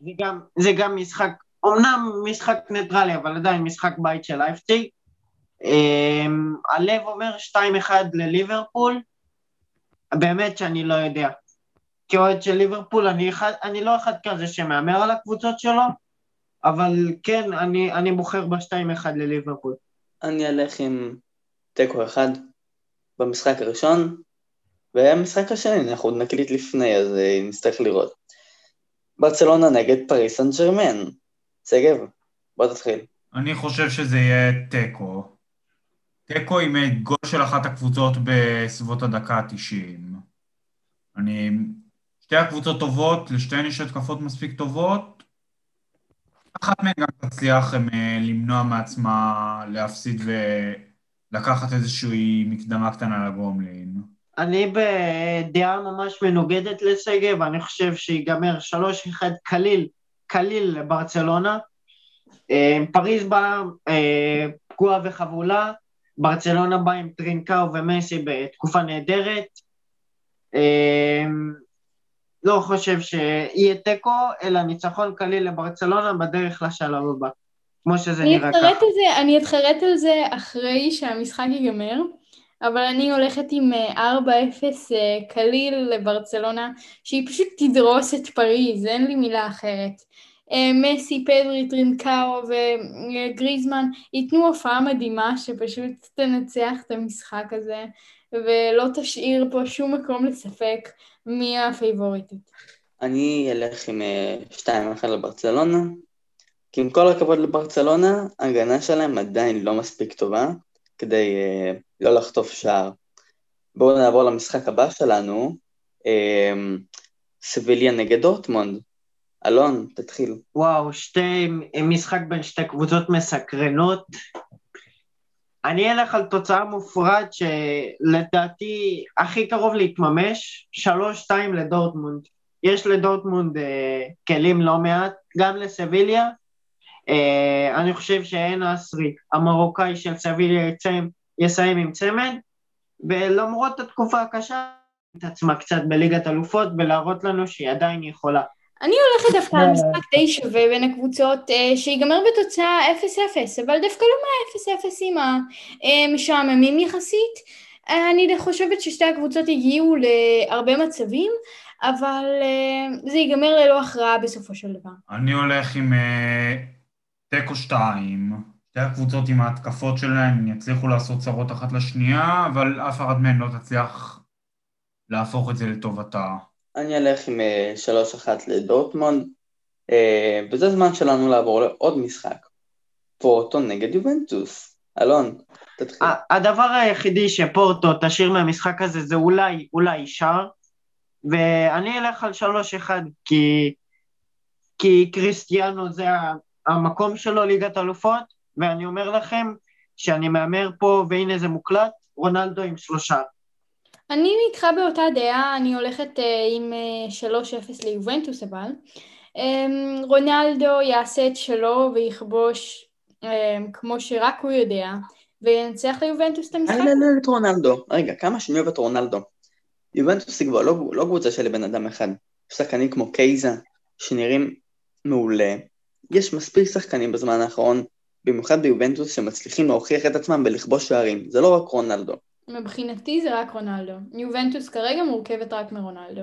זה גם, זה גם משחק, אמנם משחק ניטרלי, אבל עדיין משחק בית של לייפציג. אמ, הלב אומר 2-1 לליברפול, באמת שאני לא יודע. כאוהד של ליברפול, אני, אחד, אני לא אחד כזה שמהמר על הקבוצות שלו, אבל כן, אני, אני בוחר ב-2-1 לליברפול. אני אלך עם תיקו אחד במשחק הראשון, והמשחק השני, אנחנו עוד נקליט לפני, אז אה, נצטרך לראות. ברצלונה נגד פריס סן ג'רמן. שגב, בוא תתחיל. אני חושב שזה יהיה תיקו. תיקו עם גול של אחת הקבוצות בסביבות הדקה ה-90. אני... שתי הקבוצות טובות, לשתיהן יש התקפות מספיק טובות. אחת מהן גם תצליח אה, למנוע מעצמה להפסיד ולקחת איזושהי מקדמה קטנה לגומלין. אני בדעה ממש מנוגדת לשגב, אני חושב שיגמר 3-1 קליל, קליל לברצלונה. אה, פריז באה אה, פגועה וחבולה, ברצלונה באה עם טרינקאו ומסי בתקופה נהדרת. לא חושב שיהיה תיקו, אלא ניצחון קליל לברצלונה בדרך לשלב הבא, כמו שזה נראה ככה. אני אתחרט על זה אחרי שהמשחק ייגמר. אבל אני הולכת עם 4-0 אה, אה, קליל לברצלונה, שהיא פשוט תדרוס את פריז, אין לי מילה אחרת. אה, מסי, פדרי, טרינקאו וגריזמן ייתנו הופעה מדהימה שפשוט תנצח את המשחק הזה ולא תשאיר פה שום מקום לספק מי הפייבוריטית. אני אלך עם 2-1 לברצלונה, כי עם כל הכבוד לברצלונה, ההגנה שלהם עדיין לא מספיק טובה, כדי uh, לא לחטוף שער. בואו נעבור למשחק הבא שלנו, uh, סביליה נגד דורטמונד. אלון, תתחיל. וואו, שתי, משחק בין שתי קבוצות מסקרנות. אני אלך על תוצאה מופרעת שלדעתי הכי קרוב להתממש, 3-2 לדורטמונד. יש לדורטמונד uh, כלים לא מעט, גם לסביליה, Uh, אני חושב שאין אסרי, המרוקאי של סביליה יסיים עם צמד, ולמרות התקופה הקשה, את עצמה קצת בליגת אלופות ולהראות לנו שהיא עדיין יכולה. אני הולכת דווקא על משחק די שווה בין הקבוצות, uh, שיגמר בתוצאה 0-0, אבל דווקא לא מה-0-0ים המשעממים יחסית. אני חושבת ששתי הקבוצות הגיעו להרבה מצבים, אבל uh, זה ייגמר ללא הכרעה בסופו של דבר. אני הולך עם... Uh... תיקו שתיים, שתי הקבוצות עם ההתקפות שלהן יצליחו לעשות צרות אחת לשנייה, אבל אף אחד מהן לא תצליח להפוך את זה לטובתה. אני אלך עם אה, שלוש אחת לדורטמונד, אה, וזה זמן שלנו לעבור לעוד משחק. פורטו נגד יובנטוס. אלון, תתחיל. הדבר היחידי שפורטו תשאיר מהמשחק הזה זה אולי, אולי שער, ואני אלך על שלוש אחד, כי, כי קריסטיאנו זה המקום שלו ליגת אלופות, ואני אומר לכם שאני מהמר פה, והנה זה מוקלט, רונלדו עם שלושה. אני איתך באותה דעה, אני הולכת uh, עם uh, אה, 3-0 ליובנטוס אבל. Um, רונלדו יעשה את שלו ויכבוש um, כמו שרק הוא יודע, וינצח ליובנטוס את המשחק. אני אוהב את רונלדו. רגע, כמה שאני אוהב את רונלדו. יובנטוס היא כבר לא, לא קבוצה של בן אדם אחד. יש שחקנים כמו קייזה, שנראים מעולה, יש מספיק שחקנים בזמן האחרון, במיוחד ביובנטוס, שמצליחים להוכיח את עצמם בלכבוש שערים. זה לא רק רונלדו. מבחינתי זה רק רונלדו. יובנטוס כרגע מורכבת רק מרונלדו.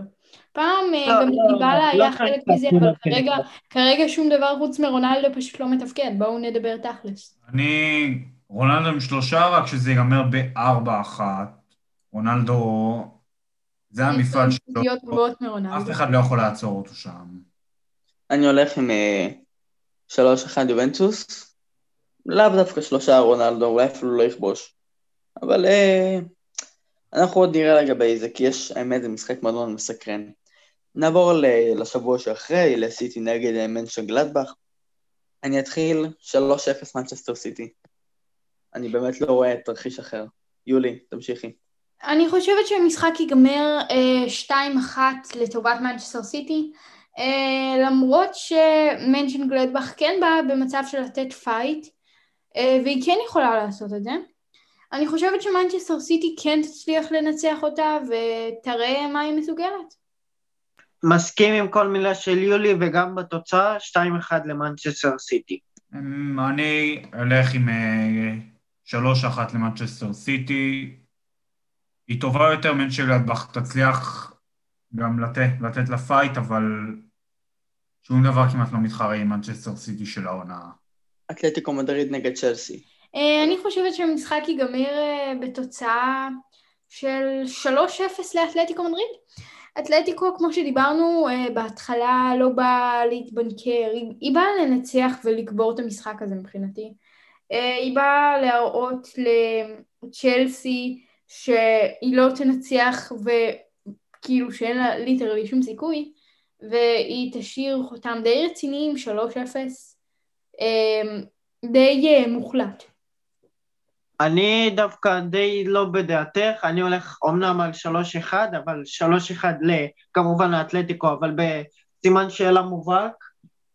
פעם אה, לא, גם לא, דיבלה לא, היה חלק מזה, אבל כרגע, כרגע שום דבר חוץ מרונלדו פשוט לא מתפקד. בואו נדבר תכלס. אני... רונלדו עם שלושה, רק שזה ייגמר בארבע אחת. רונלדו... זה המפעל שלו. אף אחד לא יכול לעצור אותו שם. אני הולך עם אה, שלוש אחד יובנטוס, לאו דווקא שלושה רונלדו, אולי אפילו לא יכבוש. אבל אה, אנחנו עוד נראה לגבי זה, כי יש, האמת, זה משחק מאוד מאוד מסקרן. נעבור לשבוע שאחרי, לסיטי נגד אה, מנשה גלדבך. אני אתחיל 3-0 מנצ'סטר סיטי. אני באמת לא רואה תרחיש אחר. יולי, תמשיכי. אני חושבת שהמשחק ייגמר אה, 2-1 לטובת מנצ'סטר סיטי. אה, למרות שמנשנגלדבך כן באה במצב של לתת fight, אה, והיא כן יכולה לעשות את זה. אני חושבת שמנצ'סטר סיטי כן תצליח לנצח אותה ותראה מה היא מסוגלת. מסכים עם כל מילה של יולי וגם בתוצאה 2-1 למנצ'סטר סיטי. אמ, אני אלך עם 3-1 אה, למנצ'סטר סיטי. היא טובה יותר ממנשנגלדבך, תצליח גם לתת, לתת לה fight, אבל שום דבר כמעט לא מתחרה עם מנצ'סטר סיטי של העונה. אתלטיקו מדריד נגד צ'לסי. אה, אני חושבת שהמשחק ייגמר אה, בתוצאה של 3-0 לאתלטיקו מדריד. אתלטיקו, כמו שדיברנו, אה, בהתחלה לא באה להתבנקר, היא, באה לנצח ולקבור את המשחק הזה מבחינתי. היא באה להראות לצ'לסי שהיא לא תנצח וכאילו שאין לה ליטרלי שום סיכוי, והיא תשאיר חותם די רציני עם 3-0, די מוחלט. אני דווקא די לא בדעתך, אני הולך אומנם על 3-1, אבל 3-1 כמובן לאתלטיקו, אבל בסימן שאלה מובהק.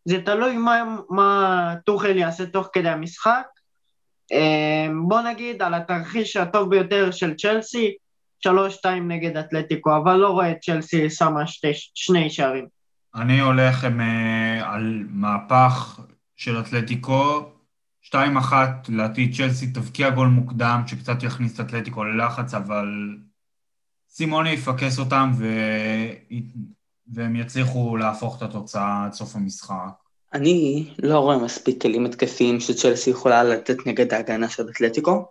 זה תלוי מה, מה טוחל יעשה תוך כדי המשחק. אמ, בוא נגיד על התרחיש הטוב ביותר של צ'לסי, 3-2 נגד אתלטיקו, אבל לא רואה את צ'לסי שמה שתי, שני שערים. אני הולך עם, אה, על מהפך של אתלטיקו, 2-1, לדעתי צ'לסי תבקיע גול מוקדם, שקצת יכניס את אתלטיקו ללחץ, אבל סימוני יפקס אותם ו... והם יצליחו להפוך את התוצאה עד סוף המשחק. אני לא רואה מספיק כלים התקפיים שצ'לסי יכולה לתת נגד ההגנה של אתלטיקו,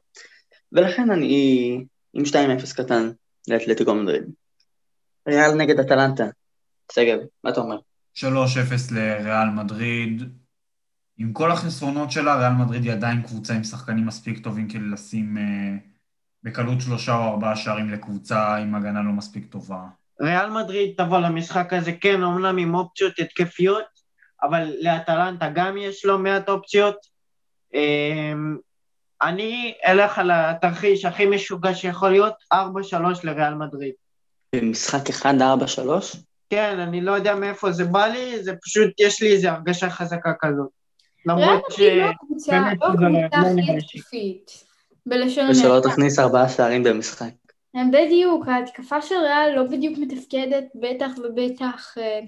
ולכן אני עם 2-0 קטן לאתלטיקו מדריד. ריאל נגד אטלנטה. שגב, מה אתה אומר? 3-0 לריאל מדריד. עם כל החסרונות שלה, ריאל מדריד היא עדיין קבוצה עם שחקנים מספיק טובים כדי לשים אה, בקלות שלושה או ארבעה שערים לקבוצה עם הגנה לא מספיק טובה. ריאל מדריד תבוא למשחק הזה, כן, אומנם עם אופציות התקפיות, אבל לאטלנטה גם יש לו מעט אופציות. אה, אני אלך על התרחיש הכי משוגע שיכול להיות, 4-3 לריאל מדריד. במשחק 1-4-3? כן, אני לא יודע מאיפה זה בא לי, זה פשוט, יש לי איזו הרגשה חזקה כזאת. למרות ש... לא הקבוצה לא הכי התקפית, בלשון ושלא תכניס ארבעה שערים במשחק. בדיוק, ההתקפה של ריאל לא בדיוק מתפקדת, בטח ובטח אה,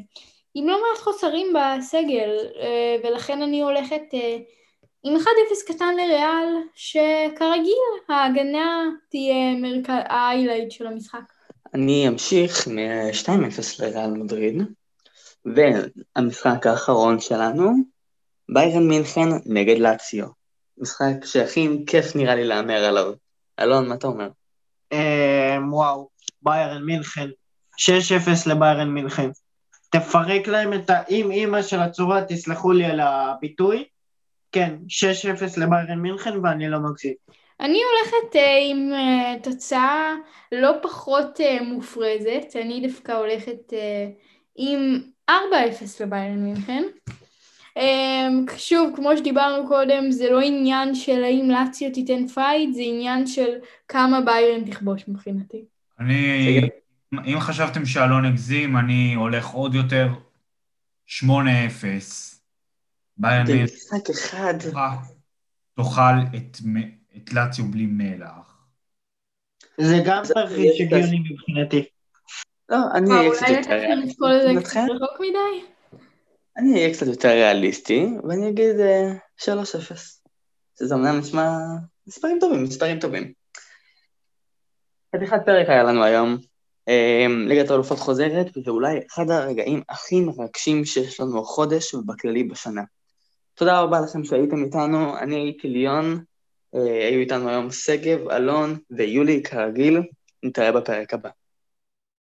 עם לא מעט חוסרים בסגל, אה, ולכן אני הולכת אה, עם 1-0 קטן לריאל, שכרגיל ההגנה תהיה מרכז ה-highlight של המשחק. אני אמשיך מ-2-0 לריאל מדריד, והמשחק האחרון שלנו ביירן מינכן נגד לאציו. משחק שהכי כיף נראה לי להמר עליו. אלון, מה אתה אומר? אמ, וואו, ביירן מינכן. 6-0 לביירן מינכן. תפרק להם את האם אימא של הצורה, תסלחו לי על הביטוי. כן, 6-0 לביירן מינכן ואני לא מגזים. אני הולכת אה, עם אה, תוצאה לא פחות אה, מופרזת, אני דווקא הולכת אה, עם 4-0 לביירן מינכן. אמ, שוב, כמו שדיברנו קודם, זה לא עניין של האם לאציו תיתן fight, זה עניין של כמה ביירן תכבוש מבחינתי. אני, אם חשבתם שאלון הגזים, אני הולך עוד יותר 8-0. ביירן במשחק אחד. תאכל את, את לאציו בלי מלח. זה גם תרחיש הגיוני מבחינתי. לא, אני. אולי אתה תקרא לזה קצת רחוק מדי? אני אהיה קצת יותר ריאליסטי, ואני אגיד 3-0. אה, שזה אמנם נשמע מספרים טובים, מספרים טובים. חתיכת פרק היה לנו היום. אה, ליגת האלופות חוזרת, וזה אולי אחד הרגעים הכי מרגשים שיש לנו החודש ובכללי בשנה. תודה רבה לכם שהייתם איתנו, אני הייתי ליאון, אה, היו איתנו היום שגב, אלון ויולי כרגיל, נתראה בפרק הבא.